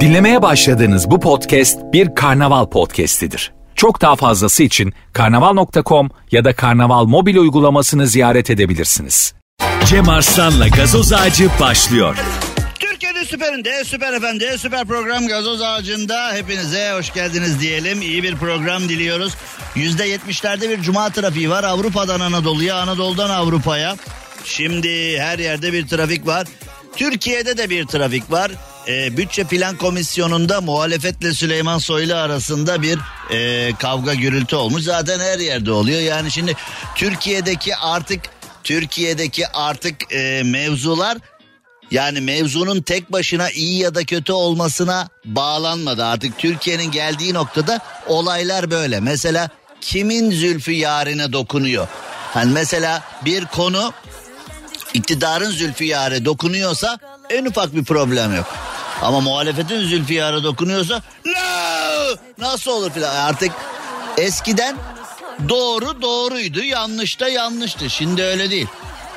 Dinlemeye başladığınız bu podcast bir karnaval podcastidir. Çok daha fazlası için karnaval.com ya da karnaval mobil uygulamasını ziyaret edebilirsiniz. Cem Arslan'la gazoz ağacı başlıyor. Türkiye'nin süperinde, süper efendi, süper program gazoz ağacında hepinize hoş geldiniz diyelim. İyi bir program diliyoruz. Yüzde yetmişlerde bir cuma trafiği var. Avrupa'dan Anadolu'ya, Anadolu'dan Avrupa'ya. Şimdi her yerde bir trafik var. Türkiye'de de bir trafik var. Ee, Bütçe Plan Komisyonu'nda muhalefetle Süleyman Soylu arasında bir e, kavga gürültü olmuş. Zaten her yerde oluyor. Yani şimdi Türkiye'deki artık Türkiye'deki artık e, mevzular yani mevzunun tek başına iyi ya da kötü olmasına bağlanmadı. Artık Türkiye'nin geldiği noktada olaylar böyle. Mesela kimin zülfü yarine dokunuyor? Hani mesela bir konu iktidarın zülfü yare dokunuyorsa en ufak bir problem yok. Ama muhalefetin zülfü yare dokunuyorsa no! nasıl olur filan artık eskiden doğru doğruydu yanlış da yanlıştı. Şimdi öyle değil.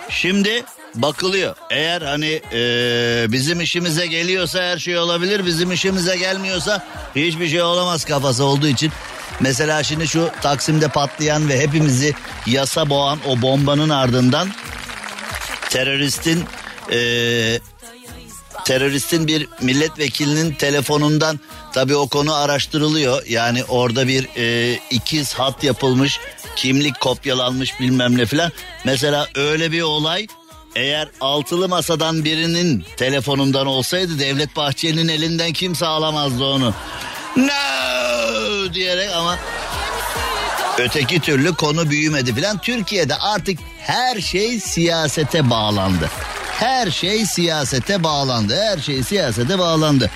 Şimdi bakılıyor. Eğer hani e, bizim işimize geliyorsa her şey olabilir. Bizim işimize gelmiyorsa hiçbir şey olamaz kafası olduğu için. Mesela şimdi şu Taksim'de patlayan ve hepimizi yasa boğan o bombanın ardından teröristin e, teröristin bir milletvekilinin telefonundan tabii o konu araştırılıyor. Yani orada bir e, ikiz hat yapılmış, kimlik kopyalanmış bilmem ne filan. Mesela öyle bir olay eğer altılı masadan birinin telefonundan olsaydı Devlet Bahçeli'nin elinden kimse alamazdı onu. No diyerek ama öteki türlü konu büyümedi filan. Türkiye'de artık her şey siyasete bağlandı. Her şey siyasete bağlandı. Her şey siyasete bağlandı.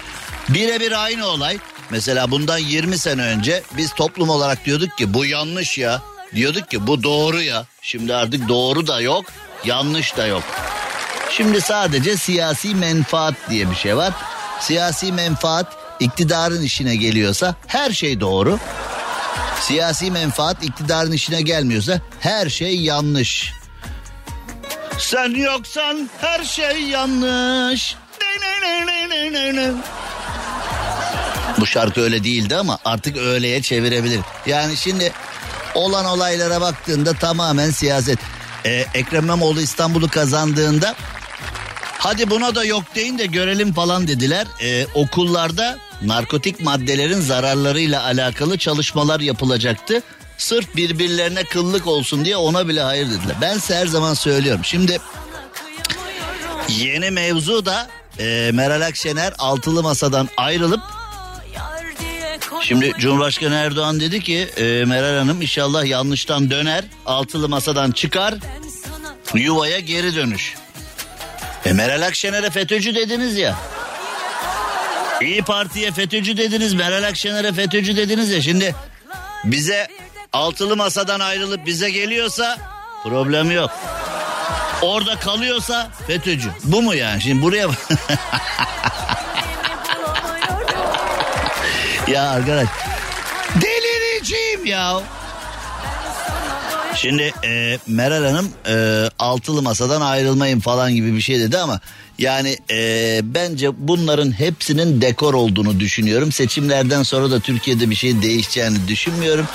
Birebir aynı olay. Mesela bundan 20 sene önce biz toplum olarak diyorduk ki bu yanlış ya. Diyorduk ki bu doğru ya. Şimdi artık doğru da yok, yanlış da yok. Şimdi sadece siyasi menfaat diye bir şey var. Siyasi menfaat iktidarın işine geliyorsa her şey doğru. Siyasi menfaat iktidarın işine gelmiyorsa her şey yanlış. Sen yoksan her şey yanlış. Bu şarkı öyle değildi ama artık öyleye çevirebilir. Yani şimdi olan olaylara baktığında tamamen siyaset. Ee, Ekrem İmamoğlu İstanbul'u kazandığında hadi buna da yok deyin de görelim falan dediler. Ee, okullarda narkotik maddelerin zararlarıyla alakalı çalışmalar yapılacaktı. Sırf birbirlerine kıllık olsun diye ona bile hayır dediler. Ben size her zaman söylüyorum. Şimdi yeni mevzu da e, Meral Akşener altılı masadan ayrılıp Şimdi Cumhurbaşkanı Erdoğan dedi ki e, Meral Hanım inşallah yanlıştan döner altılı masadan çıkar yuvaya geri dönüş. E Meral Akşener'e FETÖ'cü dediniz ya. İyi Parti'ye FETÖ'cü dediniz Meral Akşener'e FETÖ'cü dediniz ya şimdi bize altılı masadan ayrılıp bize geliyorsa problem yok. Orada kalıyorsa FETÖ'cü. Bu mu yani? Şimdi buraya Ya arkadaş delireceğim ya. Şimdi e, Meral Hanım e, altılı masadan ayrılmayın falan gibi bir şey dedi ama yani e, bence bunların hepsinin dekor olduğunu düşünüyorum. Seçimlerden sonra da Türkiye'de bir şey değişeceğini düşünmüyorum.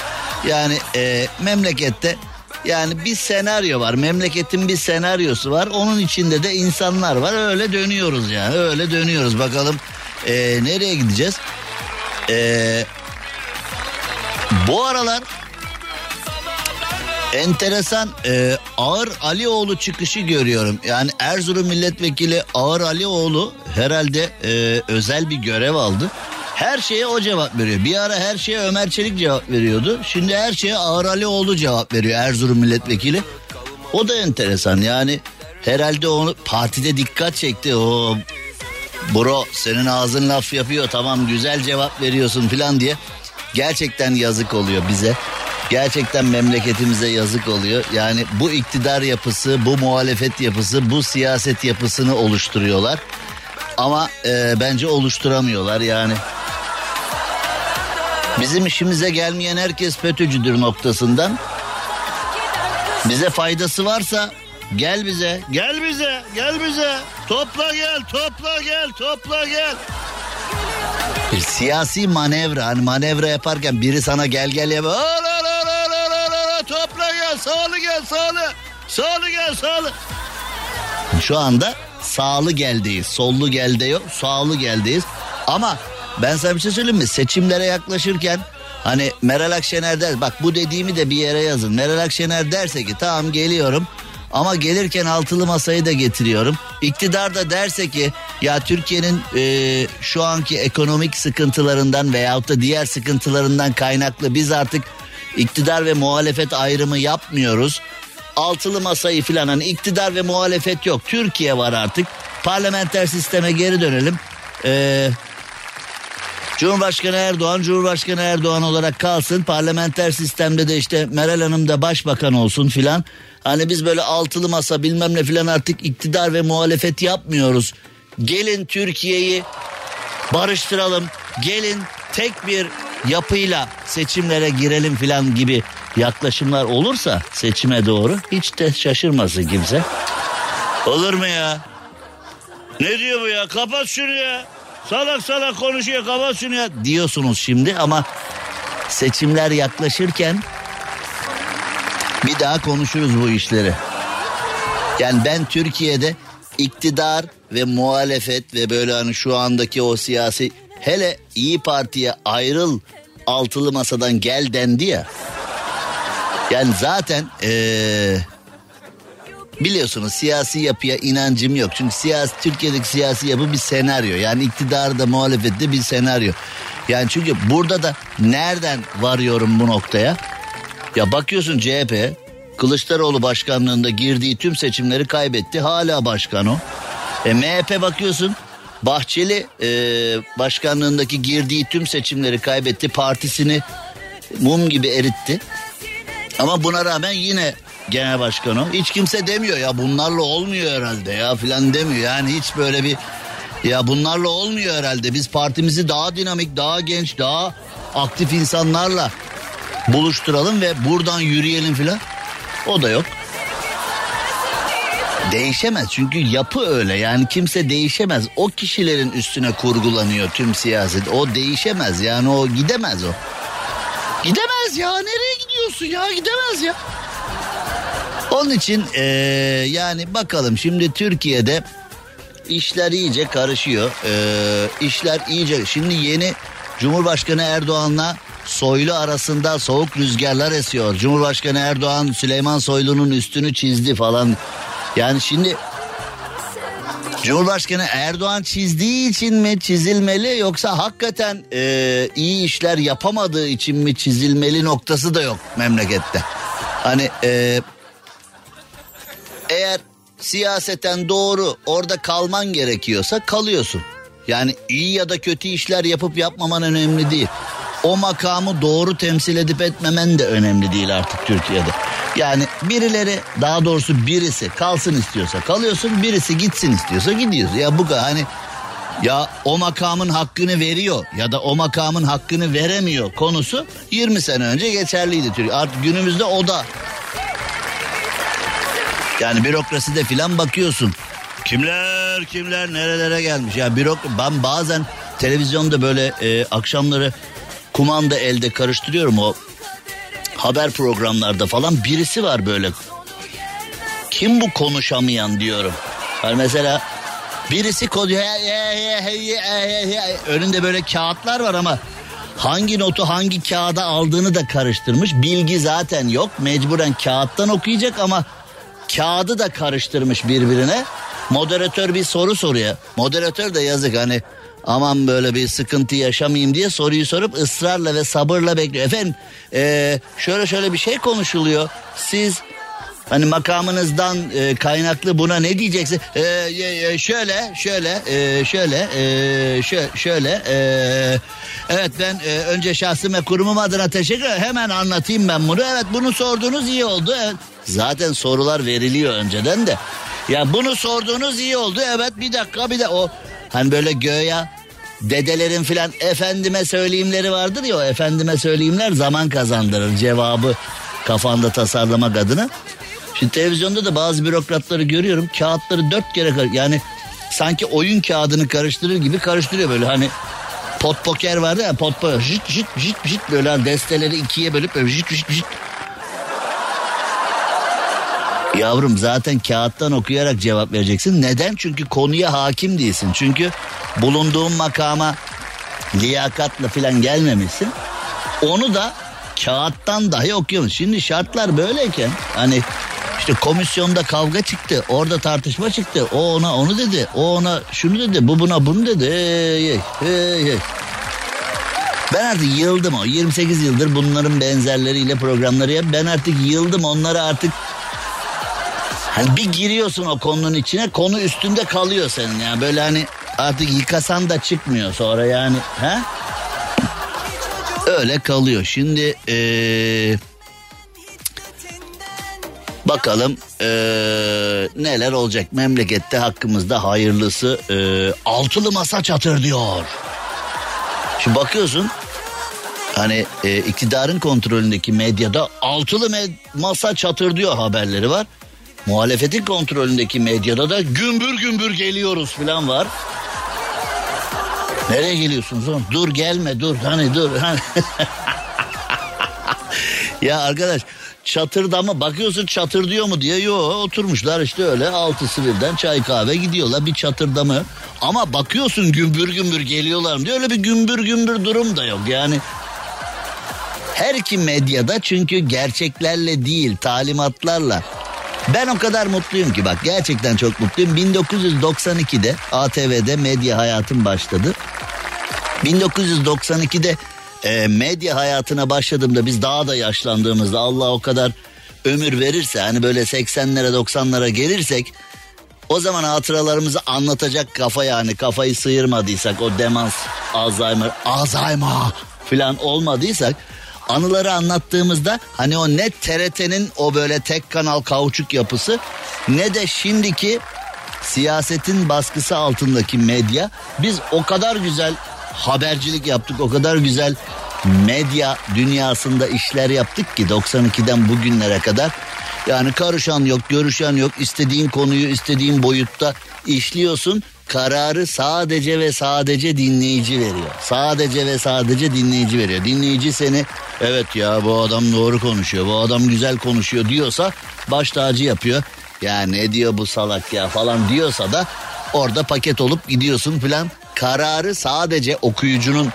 Yani e, memlekette yani bir senaryo var. Memleketin bir senaryosu var. Onun içinde de insanlar var. Öyle dönüyoruz yani. Öyle dönüyoruz. Bakalım e, nereye gideceğiz? Ee, bu aralar enteresan e, Ağır Alioğlu çıkışı görüyorum. Yani Erzurum milletvekili Ağır Alioğlu herhalde e, özel bir görev aldı. Her şeye o cevap veriyor. Bir ara her şeye Ömer Çelik cevap veriyordu. Şimdi her şeye Ağır Alioğlu cevap veriyor Erzurum milletvekili. O da enteresan yani herhalde onu partide dikkat çekti. O bro senin ağzın laf yapıyor tamam güzel cevap veriyorsun filan diye. Gerçekten yazık oluyor bize. Gerçekten memleketimize yazık oluyor. Yani bu iktidar yapısı, bu muhalefet yapısı, bu siyaset yapısını oluşturuyorlar. Ama e, bence oluşturamıyorlar yani. Bizim işimize gelmeyen herkes FETÖ'cüdür noktasından. Bize faydası varsa Gel bize, gel bize, gel bize. Topla gel, topla gel, topla gel. Bir siyasi manevra, hani manevra yaparken biri sana gel gel yapıyor. Sağlı gel, sağlı. Sağlı gel, sağlı. Şu anda sağlı geldeyiz. Sollu gelde yok, sağlı geldeyiz. Ama ben sana bir şey söyleyeyim mi? Seçimlere yaklaşırken hani Meral Akşener der bak bu dediğimi de bir yere yazın. Meral Akşener derse ki tamam geliyorum ama gelirken altılı masayı da getiriyorum. İktidar da derse ki ya Türkiye'nin e, şu anki ekonomik sıkıntılarından veyahut da diğer sıkıntılarından kaynaklı biz artık iktidar ve muhalefet ayrımı yapmıyoruz. Altılı masayı filan hani iktidar ve muhalefet yok. Türkiye var artık. Parlamenter sisteme geri dönelim. Eee Cumhurbaşkanı Erdoğan Cumhurbaşkanı Erdoğan olarak kalsın. Parlamenter sistemde de işte Meral Hanım da başbakan olsun filan. Hani biz böyle altılı masa bilmem ne filan artık iktidar ve muhalefet yapmıyoruz. Gelin Türkiye'yi barıştıralım. Gelin tek bir yapıyla seçimlere girelim filan gibi yaklaşımlar olursa seçime doğru hiç de şaşırmasın kimse. Olur mu ya? Ne diyor bu ya? Kapat şunu ya. Salak salak konuşuyor kapat şunu ya diyorsunuz şimdi ama seçimler yaklaşırken bir daha konuşuruz bu işleri. Yani ben Türkiye'de iktidar ve muhalefet ve böyle hani şu andaki o siyasi hele İyi Parti'ye ayrıl altılı masadan gel dendi ya. Yani zaten ee, biliyorsunuz siyasi yapıya inancım yok. Çünkü siyasi Türkiye'deki siyasi yapı bir senaryo. Yani iktidarda muhalefette bir senaryo. Yani çünkü burada da nereden varıyorum bu noktaya? Ya bakıyorsun CHP Kılıçdaroğlu başkanlığında girdiği tüm seçimleri kaybetti. Hala başkan o. E, MHP bakıyorsun Bahçeli e, başkanlığındaki girdiği tüm seçimleri kaybetti. Partisini mum gibi eritti. Ama buna rağmen yine genel başkanı. Hiç kimse demiyor ya bunlarla olmuyor herhalde ya filan demiyor. Yani hiç böyle bir ya bunlarla olmuyor herhalde. Biz partimizi daha dinamik, daha genç, daha aktif insanlarla buluşturalım ve buradan yürüyelim filan. O da yok. Değişemez çünkü yapı öyle yani kimse değişemez. O kişilerin üstüne kurgulanıyor tüm siyaset. O değişemez yani o gidemez o. Gidemez ya nereye gidiyorsun ya gidemez ya. Onun için ee, yani bakalım şimdi Türkiye'de işler iyice karışıyor. Ee, işler iyice şimdi yeni Cumhurbaşkanı Erdoğan'la Soylu arasında soğuk rüzgarlar esiyor. Cumhurbaşkanı Erdoğan Süleyman Soylu'nun üstünü çizdi falan. Yani şimdi Cumhurbaşkanı Erdoğan çizdiği için mi çizilmeli yoksa hakikaten e, iyi işler yapamadığı için mi çizilmeli noktası da yok memlekette. Hani e, eğer siyaseten doğru orada kalman gerekiyorsa kalıyorsun. Yani iyi ya da kötü işler yapıp yapmaman önemli değil. O makamı doğru temsil edip etmemen de önemli değil artık Türkiye'de. Yani birileri daha doğrusu birisi kalsın istiyorsa kalıyorsun birisi gitsin istiyorsa gidiyorsun. Ya bu kadar hani ya o makamın hakkını veriyor ya da o makamın hakkını veremiyor konusu 20 sene önce geçerliydi Türkiye. Artık günümüzde o da yani bürokraside filan bakıyorsun. Kimler kimler nerelere gelmiş. Ya bürok ben bazen televizyonda böyle e, akşamları kumanda elde karıştırıyorum o haber programlarda falan birisi var böyle. Kim bu konuşamayan diyorum. Yani mesela birisi önünde böyle kağıtlar var ama hangi notu hangi kağıda aldığını da karıştırmış. Bilgi zaten yok. Mecburen kağıttan okuyacak ama kağıdı da karıştırmış birbirine. Moderatör bir soru soruyor. Moderatör de yazık hani aman böyle bir sıkıntı yaşamayayım diye soruyu sorup ısrarla ve sabırla bekliyor. Efendim ee, şöyle şöyle bir şey konuşuluyor. Siz hani makamınızdan e, kaynaklı buna ne diyeceksin? E, e, şöyle şöyle e, şöyle e, şöyle şöyle e, evet ben e, önce şahsım ve kurumum adına teşekkür ederim. Hemen anlatayım ben bunu. Evet bunu sorduğunuz iyi oldu. Evet. Zaten sorular veriliyor önceden de. Ya bunu sorduğunuz iyi oldu. Evet bir dakika bir de o hani böyle göğe dedelerin filan efendime söyleyimleri vardır ya o efendime söyleyimler zaman kazandırır cevabı kafanda tasarlamak adına. Şimdi televizyonda da bazı bürokratları görüyorum. Kağıtları dört kere yani sanki oyun kağıdını karıştırır gibi karıştırıyor böyle hani pot poker vardı ya pot poker jit jit jit jit böyle hani desteleri ikiye bölüp böyle jit jit jit. Yavrum zaten kağıttan okuyarak cevap vereceksin. Neden? Çünkü konuya hakim değilsin. Çünkü bulunduğun makama liyakatla falan gelmemişsin. Onu da kağıttan dahi okuyormuş. Şimdi şartlar böyleyken hani işte komisyonda kavga çıktı. Orada tartışma çıktı. O ona onu dedi. O ona şunu dedi. Bu buna bunu dedi. Hey, hey, hey. Ben artık yıldım o. 28 yıldır bunların benzerleriyle programları yap. Ben artık yıldım onlara artık Hani bir giriyorsun o konunun içine konu üstünde kalıyor senin ya. Böyle hani artık yıkasan da çıkmıyor sonra yani. He? Öyle kalıyor. Şimdi ee, bakalım ee, neler olacak. Memlekette hakkımızda hayırlısı ee, altılı masa çatır diyor. Şimdi bakıyorsun hani e, iktidarın kontrolündeki medyada altılı med- masa çatır diyor haberleri var. Muhalefetin kontrolündeki medyada da gümbür gümbür geliyoruz falan var. Nereye geliyorsunuz oğlum? Dur gelme dur hani dur. Hani. ya arkadaş çatırda mı bakıyorsun çatır diyor mu diye yo oturmuşlar işte öyle altısı birden çay kahve gidiyorlar bir çatırda mı ama bakıyorsun gümbür gümbür geliyorlar mı diye öyle bir gümbür gümbür durum da yok yani her iki medyada çünkü gerçeklerle değil talimatlarla ben o kadar mutluyum ki bak gerçekten çok mutluyum. 1992'de ATV'de medya hayatım başladı. 1992'de e, medya hayatına başladığımda biz daha da yaşlandığımızda Allah o kadar ömür verirse hani böyle 80'lere 90'lara gelirsek o zaman hatıralarımızı anlatacak kafa yani kafayı sıyırmadıysak o demans, Alzheimer, Alzheimer falan olmadıysak anıları anlattığımızda hani o ne TRT'nin o böyle tek kanal kauçuk yapısı ne de şimdiki siyasetin baskısı altındaki medya. Biz o kadar güzel habercilik yaptık o kadar güzel medya dünyasında işler yaptık ki 92'den bugünlere kadar. Yani karışan yok görüşen yok istediğin konuyu istediğin boyutta işliyorsun kararı sadece ve sadece dinleyici veriyor. Sadece ve sadece dinleyici veriyor. Dinleyici seni evet ya bu adam doğru konuşuyor bu adam güzel konuşuyor diyorsa baş tacı yapıyor. Ya ne diyor bu salak ya falan diyorsa da orada paket olup gidiyorsun falan. Kararı sadece okuyucunun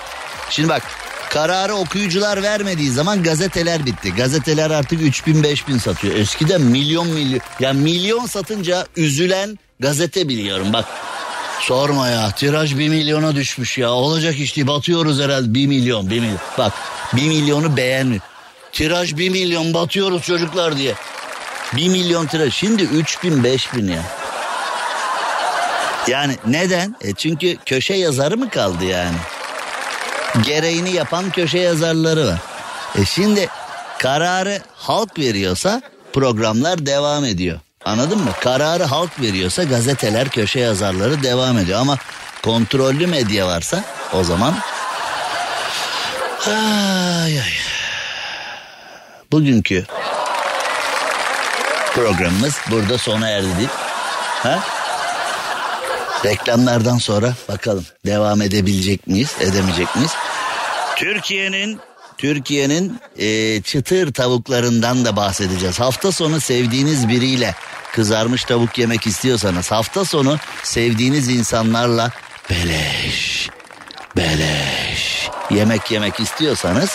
şimdi bak kararı okuyucular vermediği zaman gazeteler bitti. Gazeteler artık 3000 5000 satıyor. Eskiden milyon milyon yani milyon satınca üzülen gazete biliyorum bak. Sorma ya tiraj bir milyona düşmüş ya olacak işte batıyoruz herhalde bir milyon bir milyon. Bak bir milyonu beğenmiyor. Tiraj bir milyon batıyoruz çocuklar diye. Bir milyon tiraj şimdi üç bin beş bin ya. Yani neden? E çünkü köşe yazarı mı kaldı yani? Gereğini yapan köşe yazarları var. E şimdi kararı halk veriyorsa programlar devam ediyor. Anladın mı? Kararı halk veriyorsa gazeteler, köşe yazarları devam ediyor. Ama kontrollü medya varsa o zaman... Ay ay. Bugünkü programımız burada sona erdi değil. Ha? Reklamlardan sonra bakalım devam edebilecek miyiz, edemeyecek miyiz? Türkiye'nin Türkiye'nin e, çıtır tavuklarından da bahsedeceğiz. Hafta sonu sevdiğiniz biriyle kızarmış tavuk yemek istiyorsanız hafta sonu sevdiğiniz insanlarla beleş beleş yemek yemek istiyorsanız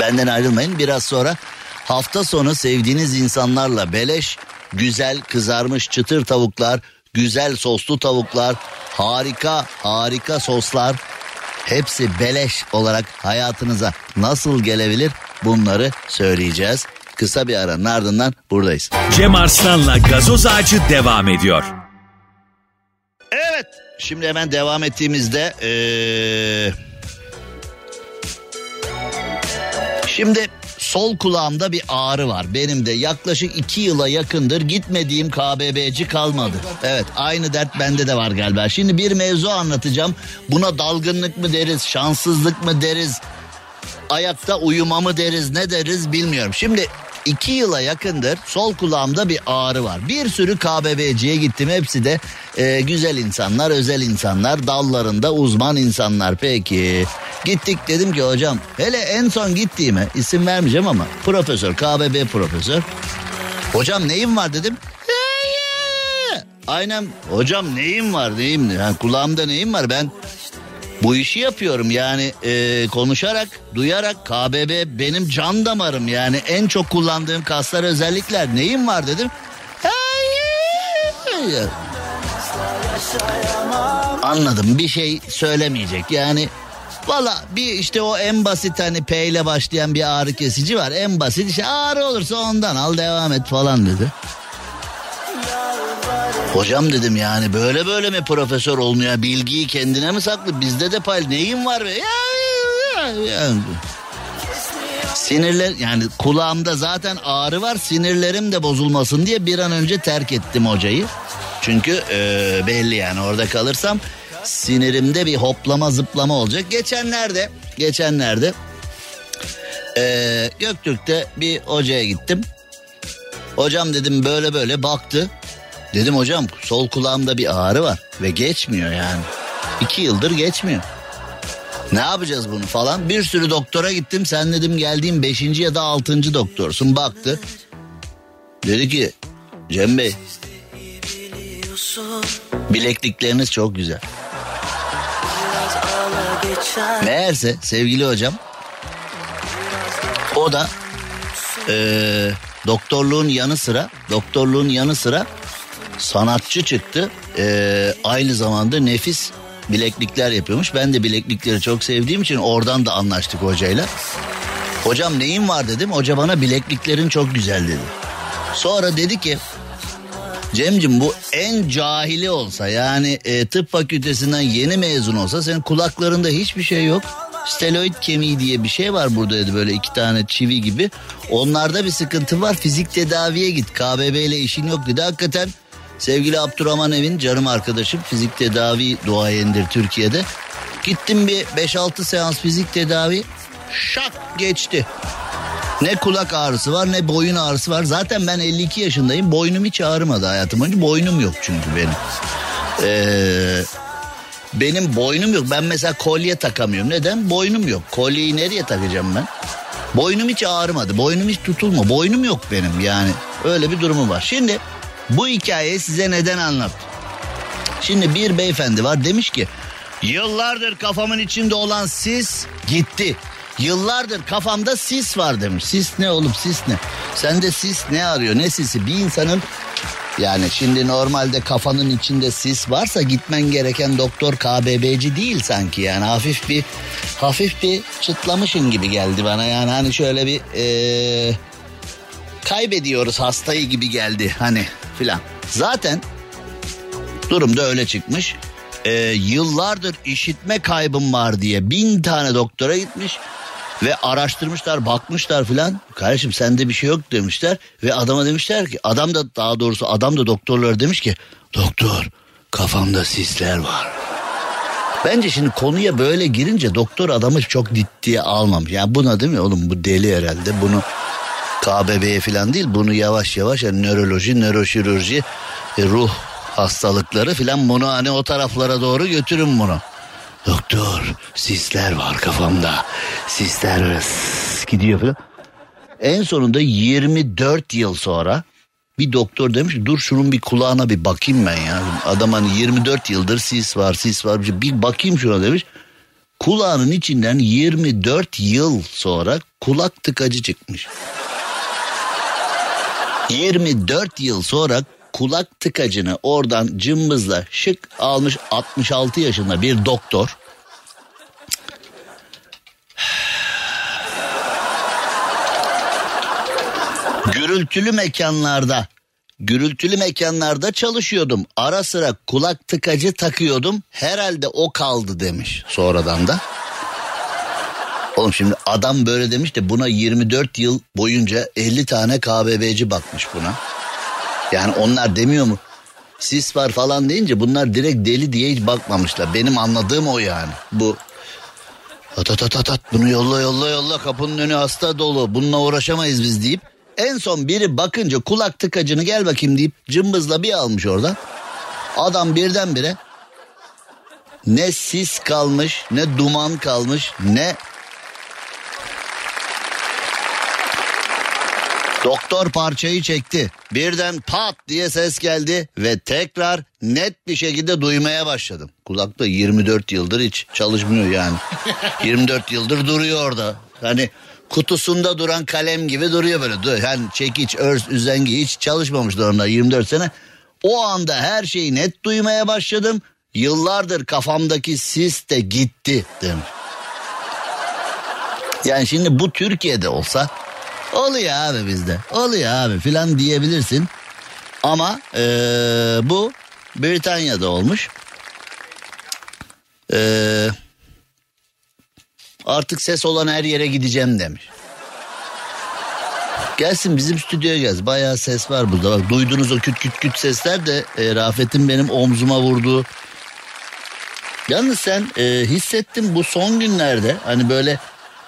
benden ayrılmayın biraz sonra hafta sonu sevdiğiniz insanlarla beleş güzel kızarmış çıtır tavuklar güzel soslu tavuklar harika harika soslar hepsi beleş olarak hayatınıza nasıl gelebilir bunları söyleyeceğiz. Kısa bir aranın ardından buradayız. Cem Arslan'la gazoz ağacı devam ediyor. Evet şimdi hemen devam ettiğimizde ee, şimdi sol kulağımda bir ağrı var. Benim de yaklaşık iki yıla yakındır gitmediğim KBB'ci kalmadı. Evet aynı dert bende de var galiba. Şimdi bir mevzu anlatacağım. Buna dalgınlık mı deriz, şanssızlık mı deriz, ayakta uyuma mı deriz, ne deriz bilmiyorum. Şimdi iki yıla yakındır sol kulağımda bir ağrı var. Bir sürü KBB'ciye gittim hepsi de e, güzel insanlar özel insanlar dallarında uzman insanlar peki. Gittik dedim ki hocam hele en son gittiğime isim vermeyeceğim ama profesör KBB profesör. Hocam neyim var dedim. Aynen hocam neyim var neyim yani kulağımda neyim var ben bu işi yapıyorum yani e, konuşarak duyarak KBB benim can damarım yani en çok kullandığım kaslar özellikler neyim var dedim. Anladım bir şey söylemeyecek yani Valla bir işte o en basit hani P ile başlayan bir ağrı kesici var. En basit işte ağrı olursa ondan al devam et falan dedi. Hocam dedim yani böyle böyle mi profesör olmuyor? Bilgiyi kendine mi saklı? Bizde de pay neyim var be? Ya, ya, ya. Sinirler yani kulağımda zaten ağrı var sinirlerim de bozulmasın diye bir an önce terk ettim hocayı. Çünkü e, belli yani orada kalırsam sinirimde bir hoplama zıplama olacak. Geçenlerde geçenlerde e, Göktürk'te bir hocaya gittim. Hocam dedim böyle böyle baktı. Dedim hocam sol kulağımda bir ağrı var ve geçmiyor yani. İki yıldır geçmiyor. Ne yapacağız bunu falan. Bir sürü doktora gittim. Sen dedim geldiğim beşinci ya da altıncı doktorsun. Baktı. Dedi ki Cem Bey bileklikleriniz çok güzel. Meğerse sevgili hocam o da e, doktorluğun yanı sıra doktorluğun yanı sıra sanatçı çıktı. E, aynı zamanda nefis bileklikler yapıyormuş. Ben de bileklikleri çok sevdiğim için oradan da anlaştık hocayla. Hocam neyin var dedim. Hoca bana bilekliklerin çok güzel dedi. Sonra dedi ki Cemcim bu en cahili olsa yani e, tıp fakültesinden yeni mezun olsa senin kulaklarında hiçbir şey yok. Steloid kemiği diye bir şey var burada dedi böyle iki tane çivi gibi. Onlarda bir sıkıntı var fizik tedaviye git KBB ile işin yok dedi. Hakikaten sevgili Abdurrahman Evin canım arkadaşım fizik tedavi duayendir Türkiye'de. Gittim bir 5-6 seans fizik tedavi şak geçti. Ne kulak ağrısı var ne boyun ağrısı var. Zaten ben 52 yaşındayım. Boynum hiç ağrımadı hayatım boyunca. Boynum yok çünkü benim. Ee, benim boynum yok. Ben mesela kolye takamıyorum. Neden? Boynum yok. Kolyeyi nereye takacağım ben? Boynum hiç ağrımadı. Boynum hiç tutulma. Boynum yok benim yani. Öyle bir durumu var. Şimdi bu hikayeyi size neden anlattım? Şimdi bir beyefendi var demiş ki yıllardır kafamın içinde olan sis gitti. Yıllardır kafamda sis var demiş. Sis ne oğlum sis ne? Sende sis ne arıyor ne sisi? Bir insanın yani şimdi normalde kafanın içinde sis varsa gitmen gereken doktor KBB'ci değil sanki yani hafif bir hafif bir çıtlamışın gibi geldi bana yani hani şöyle bir ee, kaybediyoruz hastayı gibi geldi hani filan. Zaten durum da öyle çıkmış. Ee, yıllardır işitme kaybım var diye bin tane doktora gitmiş. Ve araştırmışlar bakmışlar filan. Kardeşim sende bir şey yok demişler. Ve adama demişler ki adam da daha doğrusu adam da doktorlar demiş ki. Doktor kafamda sisler var. Bence şimdi konuya böyle girince doktor adamı çok ciddiye almamış. Yani buna değil mi oğlum bu deli herhalde bunu KBB'ye falan değil bunu yavaş yavaş yani nöroloji, nöroşirurji, e, ruh hastalıkları filan bunu hani o taraflara doğru götürün bunu. Doktor sisler var kafamda. Sisler gidiyor falan. En sonunda 24 yıl sonra bir doktor demiş dur şunun bir kulağına bir bakayım ben ya. Adam hani 24 yıldır sis var sis var bir bakayım şuna demiş. Kulağının içinden 24 yıl sonra kulak tıkacı çıkmış. 24 yıl sonra kulak tıkacını oradan cımbızla şık almış 66 yaşında bir doktor. Gürültülü mekanlarda gürültülü mekanlarda çalışıyordum. Ara sıra kulak tıkacı takıyordum. Herhalde o kaldı demiş sonradan da. Oğlum şimdi adam böyle demiş de buna 24 yıl boyunca 50 tane KBB'ci bakmış buna. Yani onlar demiyor mu? Sis var falan deyince bunlar direkt deli diye hiç bakmamışlar. Benim anladığım o yani. Bu at at at at, at bunu yolla yolla yolla kapının önü hasta dolu bununla uğraşamayız biz deyip En son biri bakınca kulak tıkacını gel bakayım deyip cımbızla bir almış orada. Adam birdenbire ne sis kalmış ne duman kalmış ne Doktor parçayı çekti. Birden pat diye ses geldi ve tekrar net bir şekilde duymaya başladım. Kulakta 24 yıldır hiç çalışmıyor yani. 24 yıldır duruyor orada. Hani kutusunda duran kalem gibi duruyor böyle. Yani çekiç, örs, üzengi hiç çalışmamıştı onlar 24 sene. O anda her şeyi net duymaya başladım. Yıllardır kafamdaki sis de gitti demiş. Yani şimdi bu Türkiye'de olsa oluyor abi bizde oluyor abi filan diyebilirsin. Ama ee, bu Britanya'da olmuş. Ee, artık ses olan her yere gideceğim demiş. Gelsin bizim stüdyoya gelsin. Bayağı ses var burada. Bak duyduğunuz o küt küt küt sesler de e, Rafet'in benim omzuma vurduğu. Yalnız sen e, hissettim bu son günlerde hani böyle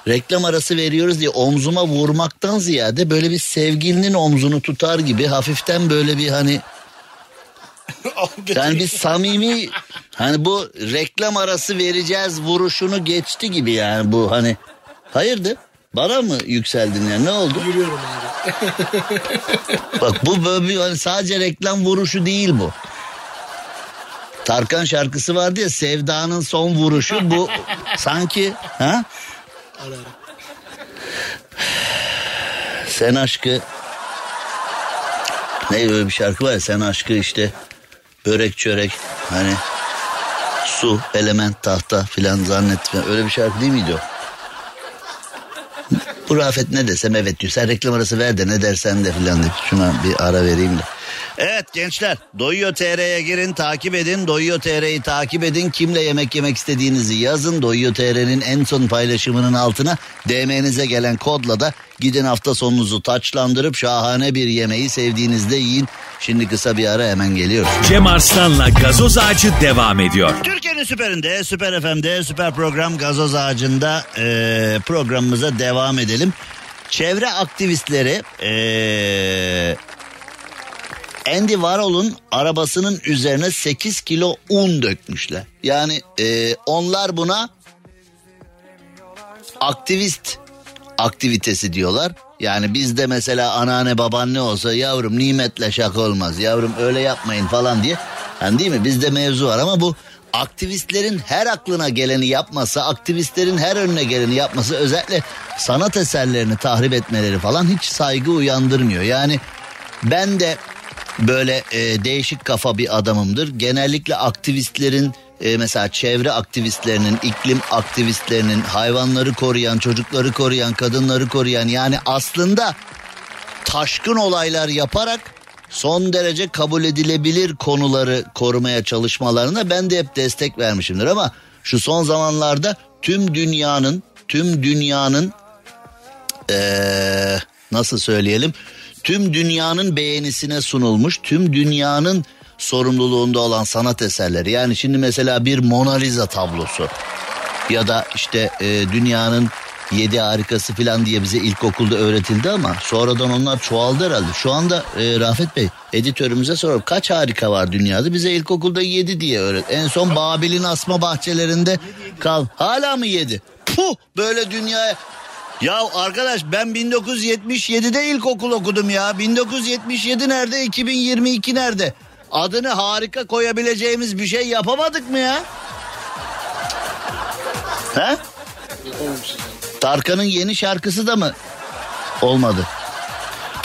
reklam arası veriyoruz diye omzuma vurmaktan ziyade böyle bir sevgilinin omzunu tutar gibi hafiften böyle bir hani yani bir samimi hani bu reklam arası vereceğiz vuruşunu geçti gibi yani bu hani hayırdır bana mı yükseldin yani ne oldu? Yürüyorum abi. Bak bu böyle bir hani sadece reklam vuruşu değil bu. Tarkan şarkısı vardı ya Sevda'nın son vuruşu bu sanki ha? Ara ara. Sen aşkı ne böyle bir şarkı var ya sen aşkı işte börek çörek hani su element tahta filan zannetme öyle bir şarkı değil miydi o? Bu Rafet ne desem evet diyor. Sen reklam arası ver de ne dersen de filan deyip şuna bir ara vereyim de. Evet gençler Doyuyor TR'ye girin takip edin. Doyuyor TR'yi takip edin. Kimle yemek yemek istediğinizi yazın. Doyuyor TR'nin en son paylaşımının altına DM'nize gelen kodla da gidin hafta sonunuzu taçlandırıp şahane bir yemeği sevdiğinizde yiyin. Şimdi kısa bir ara hemen geliyoruz. Cem Arslan'la gazoz ağacı devam ediyor. Türkiye'nin süperinde, süper FM'de, süper program gazoz ağacında eee, programımıza devam edelim. Çevre aktivistleri eee Andy Warhol'un arabasının üzerine 8 kilo un dökmüşler. Yani eee, onlar buna aktivist aktivitesi diyorlar. Yani bizde mesela anneanne babaanne olsa yavrum nimetle şaka olmaz. Yavrum öyle yapmayın falan diye. Yani değil mi bizde mevzu var ama bu aktivistlerin her aklına geleni yapması, aktivistlerin her önüne geleni yapması özellikle sanat eserlerini tahrip etmeleri falan hiç saygı uyandırmıyor. Yani ben de böyle e, değişik kafa bir adamımdır. Genellikle aktivistlerin e, mesela çevre aktivistlerinin, iklim aktivistlerinin, hayvanları koruyan, çocukları koruyan, kadınları koruyan yani aslında taşkın olaylar yaparak son derece kabul edilebilir konuları korumaya çalışmalarına ben de hep destek vermişimdir ama şu son zamanlarda tüm dünyanın tüm dünyanın eee, nasıl söyleyelim tüm dünyanın beğenisine sunulmuş tüm dünyanın sorumluluğunda olan sanat eserleri yani şimdi mesela bir Mona Lisa tablosu ya da işte e, dünyanın yedi harikası falan diye bize ilkokulda öğretildi ama sonradan onlar çoğaldı herhalde. Şu anda e, Rafet Bey editörümüze soralım kaç harika var dünyada bize ilkokulda yedi diye öğret. En son Babil'in asma bahçelerinde kal. Hala mı yedi? Puh böyle dünyaya ya arkadaş ben 1977'de ilkokul okudum ya. 1977 nerede? 2022 nerede? Adını harika koyabileceğimiz bir şey yapamadık mı ya? He? Tarkan'ın yeni şarkısı da mı olmadı?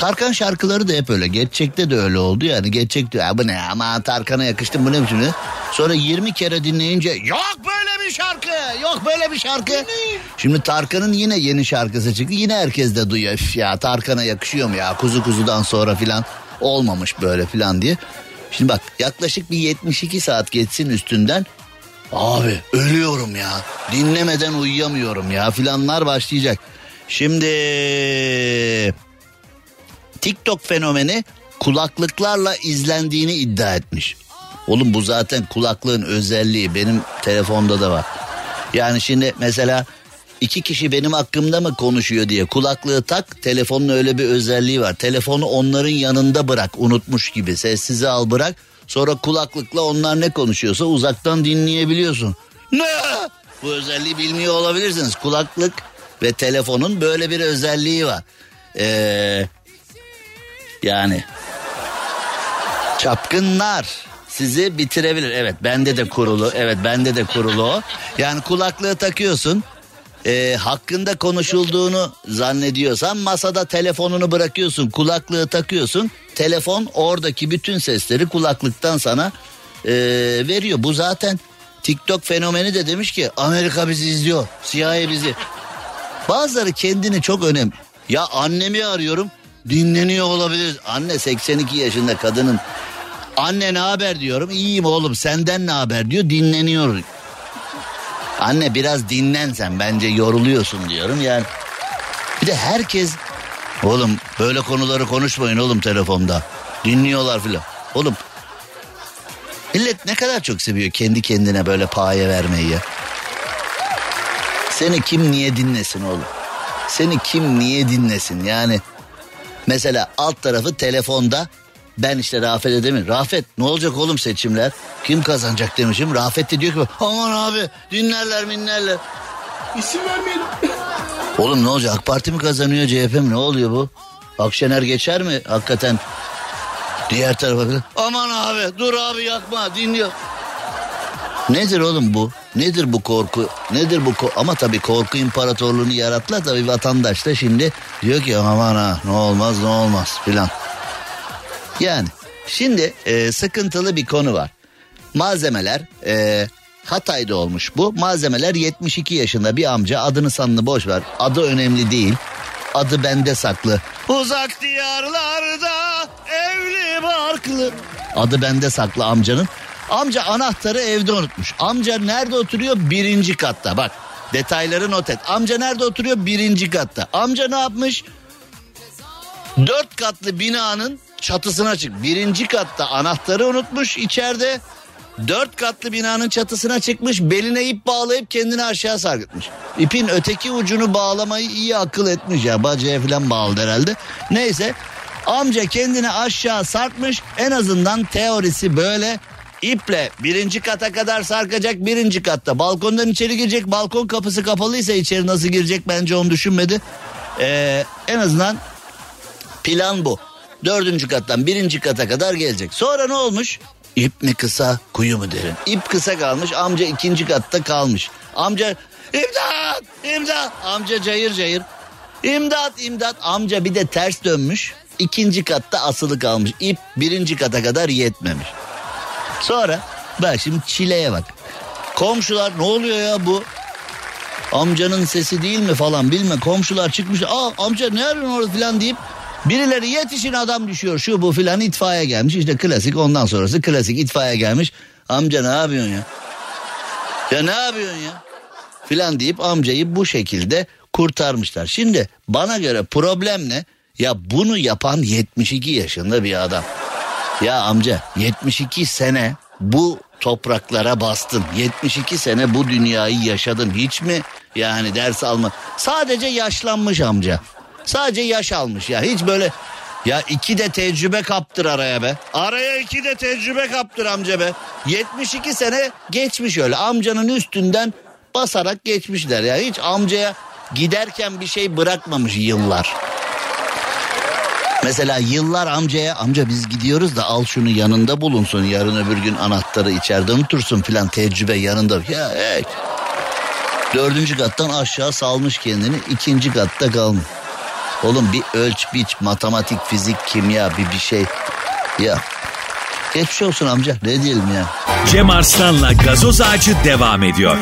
Tarkan şarkıları da hep öyle. Gerçekte de öyle oldu yani. Gerçekte ya bu ne ama Tarkan'a yakıştı bu ne biçim? Sonra 20 kere dinleyince yok böyle bir şarkı yok böyle bir şarkı. Şimdi Tarkan'ın yine yeni şarkısı çıktı. Yine herkes de duyuyor. Üf ya Tarkan'a yakışıyor mu ya kuzu kuzudan sonra filan olmamış böyle filan diye. Şimdi bak yaklaşık bir 72 saat geçsin üstünden. Abi ölüyorum ya. Dinlemeden uyuyamıyorum ya filanlar başlayacak. Şimdi TikTok fenomeni kulaklıklarla izlendiğini iddia etmiş. Oğlum bu zaten kulaklığın özelliği benim telefonda da var. Yani şimdi mesela iki kişi benim hakkımda mı konuşuyor diye kulaklığı tak telefonun öyle bir özelliği var. Telefonu onların yanında bırak unutmuş gibi sessize al bırak. Sonra kulaklıkla onlar ne konuşuyorsa uzaktan dinleyebiliyorsun. Ne? Bu özelliği bilmiyor olabilirsiniz. Kulaklık ve telefonun böyle bir özelliği var. Ee, yani çapkınlar sizi bitirebilir. Evet bende de kurulu. Evet bende de kurulu o. Yani kulaklığı takıyorsun. E, hakkında konuşulduğunu zannediyorsan masada telefonunu bırakıyorsun. Kulaklığı takıyorsun. Telefon oradaki bütün sesleri kulaklıktan sana e, veriyor. Bu zaten TikTok fenomeni de demiş ki Amerika bizi izliyor. CIA bizi. Bazıları kendini çok önem. Ya annemi arıyorum dinleniyor olabilir. Anne 82 yaşında kadının Anne ne haber diyorum. İyiyim oğlum senden ne haber diyor. Dinleniyor. Anne biraz dinlen sen bence yoruluyorsun diyorum. Yani bir de herkes oğlum böyle konuları konuşmayın oğlum telefonda. Dinliyorlar filan. Oğlum millet ne kadar çok seviyor kendi kendine böyle paye vermeyi ya. Seni kim niye dinlesin oğlum? Seni kim niye dinlesin yani? Mesela alt tarafı telefonda ben işte Rafet'e demin. Rafet ne olacak oğlum seçimler? Kim kazanacak demişim. Rafet de diyor ki aman abi dinlerler minlerler. İsim vermeyelim. Oğlum ne olacak AK Parti mi kazanıyor CHP mi ne oluyor bu? Akşener geçer mi hakikaten? Diğer tarafa. Aman abi dur abi yakma dinliyor. Nedir oğlum bu? Nedir bu korku? Nedir bu ko- Ama tabii korku imparatorluğunu yarattılar tabii vatandaş da şimdi diyor ki aman ha ne olmaz ne olmaz filan. Yani şimdi e, sıkıntılı bir konu var. Malzemeler e, Hatay'da olmuş bu. Malzemeler 72 yaşında bir amca adını sanını boş ver. Adı önemli değil. Adı bende saklı. Uzak diyarlarda evli barklı. Adı bende saklı amcanın. Amca anahtarı evde unutmuş. Amca nerede oturuyor? Birinci katta. Bak detayları not et. Amca nerede oturuyor? Birinci katta. Amca ne yapmış? Dört katlı binanın çatısına çık. Birinci katta anahtarı unutmuş içeride. Dört katlı binanın çatısına çıkmış beline ip bağlayıp kendini aşağı sarkıtmış. İpin öteki ucunu bağlamayı iyi akıl etmiş ya bacaya falan bağladı herhalde. Neyse amca kendini aşağı sarkmış en azından teorisi böyle iple birinci kata kadar sarkacak birinci katta. Balkondan içeri girecek balkon kapısı kapalıysa içeri nasıl girecek bence onu düşünmedi. Ee, en azından plan bu. Dördüncü kattan birinci kata kadar gelecek. Sonra ne olmuş? İp mi kısa kuyu mu derin? İp kısa kalmış amca ikinci katta kalmış. Amca imdat imdat amca cayır cayır. İmdat imdat amca bir de ters dönmüş. İkinci katta asılı kalmış. İp birinci kata kadar yetmemiş. Sonra bak şimdi çileye bak. Komşular ne oluyor ya bu? Amcanın sesi değil mi falan bilme. Komşular çıkmış. Aa amca ne arıyorsun orada falan deyip Birileri yetişin adam düşüyor şu bu filan itfaiye gelmiş işte klasik ondan sonrası klasik itfaiye gelmiş. Amca ne yapıyorsun ya? Ya ne yapıyorsun ya? Filan deyip amcayı bu şekilde kurtarmışlar. Şimdi bana göre problem ne? Ya bunu yapan 72 yaşında bir adam. Ya amca 72 sene bu topraklara bastın. 72 sene bu dünyayı yaşadın. Hiç mi yani ders alma? Sadece yaşlanmış amca. Sadece yaş almış ya. Hiç böyle ya iki de tecrübe kaptır araya be. Araya iki de tecrübe kaptır amca be. 72 sene geçmiş öyle. Amcanın üstünden basarak geçmişler ya. Hiç amcaya giderken bir şey bırakmamış yıllar. Mesela yıllar amcaya amca biz gidiyoruz da al şunu yanında bulunsun. Yarın öbür gün anahtarı içeride unutursun filan tecrübe yanında. Ya hey. Dördüncü kattan aşağı salmış kendini ikinci katta kalmış. Oğlum bir ölç biç matematik fizik kimya bir bir şey. Ya geçmiş olsun amca ne diyelim ya. Cem Arslan'la gazoz ağacı devam ediyor.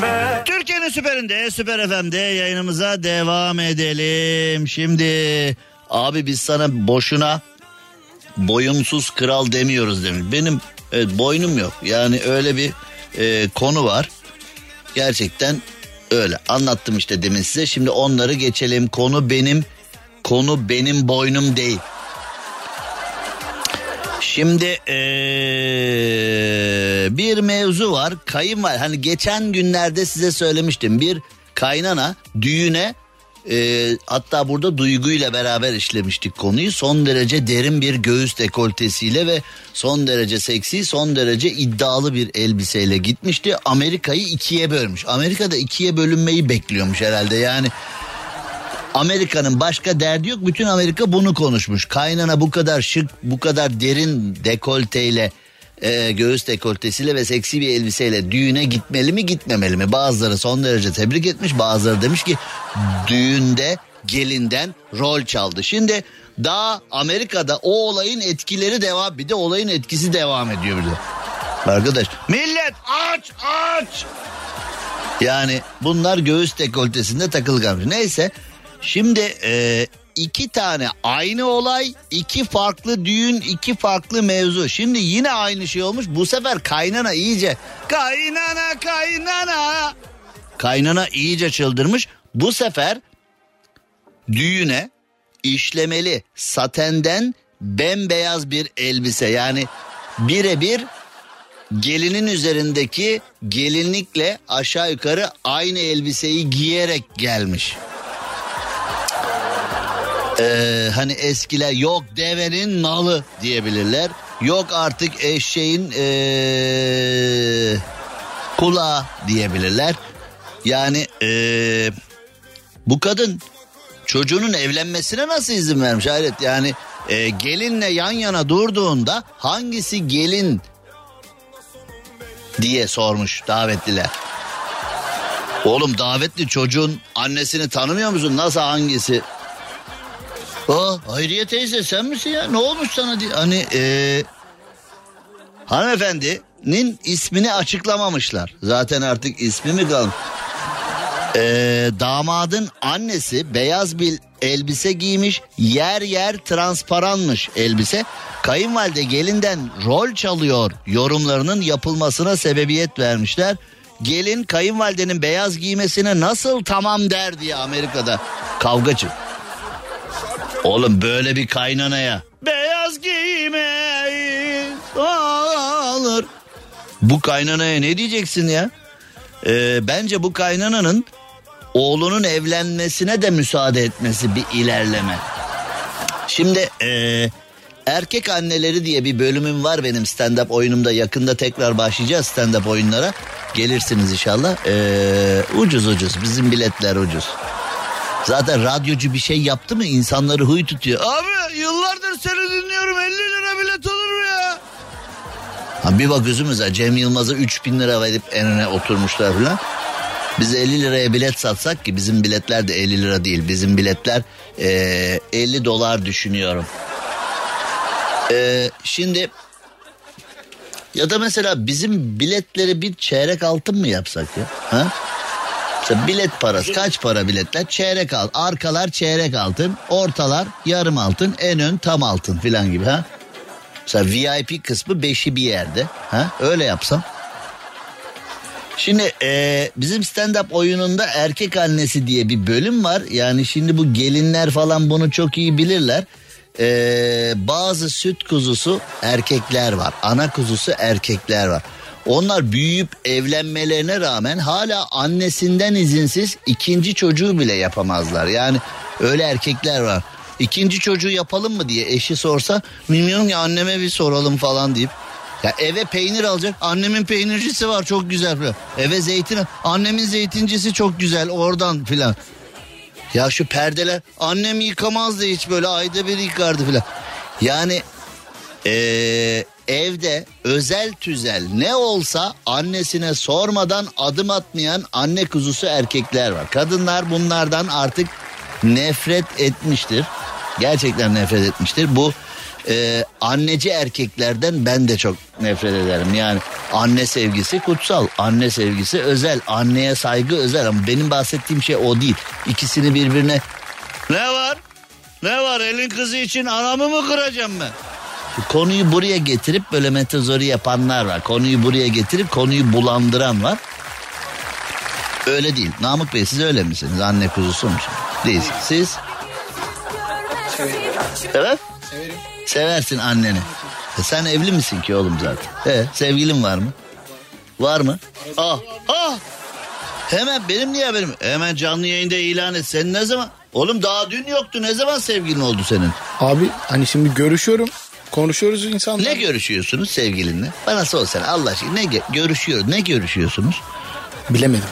Türkiye'nin süperinde Süper FM'de yayınımıza devam edelim. Şimdi abi biz sana boşuna boyumsuz kral demiyoruz demiş. Benim evet, boynum yok yani öyle bir e, konu var. Gerçekten öyle anlattım işte demin size. Şimdi onları geçelim konu benim Konu benim boynum değil. Şimdi ee, bir mevzu var. Kayın var. Hani geçen günlerde size söylemiştim. Bir kaynana düğüne e, hatta burada duyguyla beraber işlemiştik konuyu. Son derece derin bir göğüs dekoltesiyle ve son derece seksi, son derece iddialı bir elbiseyle gitmişti. Amerika'yı ikiye bölmüş. Amerika'da ikiye bölünmeyi bekliyormuş herhalde. Yani Amerika'nın başka derdi yok. Bütün Amerika bunu konuşmuş. Kaynana bu kadar şık, bu kadar derin dekolteyle e, göğüs dekoltesiyle ve seksi bir elbiseyle düğüne gitmeli mi gitmemeli mi? Bazıları son derece tebrik etmiş bazıları demiş ki düğünde gelinden rol çaldı. Şimdi daha Amerika'da o olayın etkileri devam bir de olayın etkisi devam ediyor bir de. Arkadaş millet aç aç. Yani bunlar göğüs dekoltesinde takılı kalmış. Neyse şimdi e, iki tane aynı olay, iki farklı düğün, iki farklı mevzu. Şimdi yine aynı şey olmuş. Bu sefer kaynana iyice kaynana kaynana kaynana iyice çıldırmış. Bu sefer düğüne işlemeli satenden bembeyaz bir elbise yani birebir gelinin üzerindeki gelinlikle aşağı yukarı aynı elbiseyi giyerek gelmiş. Ee, hani eskiler yok devenin nalı diyebilirler. Yok artık eşeğin ee, kulağı diyebilirler. Yani ee, bu kadın çocuğunun evlenmesine nasıl izin vermiş hayret yani e, gelinle yan yana durduğunda hangisi gelin diye sormuş davetliler. Oğlum davetli çocuğun annesini tanımıyor musun? Nasıl hangisi? O Hayriye teyze sen misin ya? Ne olmuş sana diye. Hani ee, hanımefendinin ismini açıklamamışlar. Zaten artık ismi mi kalmış? Ee, damadın annesi beyaz bir elbise giymiş yer yer transparanmış elbise kayınvalide gelinden rol çalıyor yorumlarının yapılmasına sebebiyet vermişler gelin kayınvalidenin beyaz giymesine nasıl tamam der diye Amerika'da kavga çık. Oğlum böyle bir kaynanaya beyaz giymeyi alır. Bu kaynanaya ne diyeceksin ya? Ee, bence bu kaynananın oğlunun evlenmesine de müsaade etmesi bir ilerleme. Şimdi ee, erkek anneleri diye bir bölümüm var benim stand-up oyunumda. Yakında tekrar başlayacağız stand-up oyunlara. Gelirsiniz inşallah. Ee, ucuz ucuz bizim biletler ucuz. Zaten radyocu bir şey yaptı mı insanları huy tutuyor. Abi yıllardır seni dinliyorum 50 lira bilet olur mu ya? Ha bir bakıyorsunuz ya Cem Yılmaz'a 3000 lira verip en öne oturmuşlar falan. Biz 50 liraya bilet satsak ki bizim biletler de 50 lira değil. Bizim biletler e, 50 dolar düşünüyorum. E, şimdi ya da mesela bizim biletleri bir çeyrek altın mı yapsak ya? Ha? Mesela bilet parası kaç para biletler? Çeyrek altın. Arkalar çeyrek altın. Ortalar yarım altın. En ön tam altın filan gibi ha. Mesela VIP kısmı beşi bir yerde. Ha? Öyle yapsam. Şimdi e, bizim stand-up oyununda erkek annesi diye bir bölüm var. Yani şimdi bu gelinler falan bunu çok iyi bilirler. E, bazı süt kuzusu erkekler var. Ana kuzusu erkekler var. Onlar büyüyüp evlenmelerine rağmen hala annesinden izinsiz ikinci çocuğu bile yapamazlar. Yani öyle erkekler var. İkinci çocuğu yapalım mı diye eşi sorsa bilmiyorum ya anneme bir soralım falan deyip ya eve peynir alacak. Annemin peynircisi var çok güzel falan. Eve zeytin annemin zeytincisi çok güzel oradan filan. Ya şu perdeler annem yıkamazdı hiç böyle ayda bir yıkardı filan. Yani ee, evde özel tüzel ne olsa annesine sormadan adım atmayan anne kuzusu erkekler var. Kadınlar bunlardan artık nefret etmiştir. Gerçekten nefret etmiştir. Bu e, anneci erkeklerden ben de çok nefret ederim. Yani anne sevgisi kutsal, anne sevgisi özel, anneye saygı özel ama benim bahsettiğim şey o değil. İkisini birbirine ne var? Ne var elin kızı için anamı mı kıracağım ben? Konuyu buraya getirip böyle metazori yapanlar var. Konuyu buraya getirip konuyu bulandıran var. Öyle değil. Namık Bey siz öyle misiniz? Anne kuzusu musunuz? Değil. Siz? Evet. Seversin anneni. E sen evli misin ki oğlum zaten? E, sevgilin var mı? Var mı? Ah, ah! Hemen benim niye haberim? Hemen canlı yayında ilan et. Sen ne zaman? Oğlum daha dün yoktu. Ne zaman sevgilin oldu senin? Abi hani şimdi görüşüyorum. Konuşuyoruz insanlar. Ne görüşüyorsunuz sevgilinle? Bana sorsana Allah aşkına. Ne ge- görüşüyor? Ne görüşüyorsunuz? Bilemedim.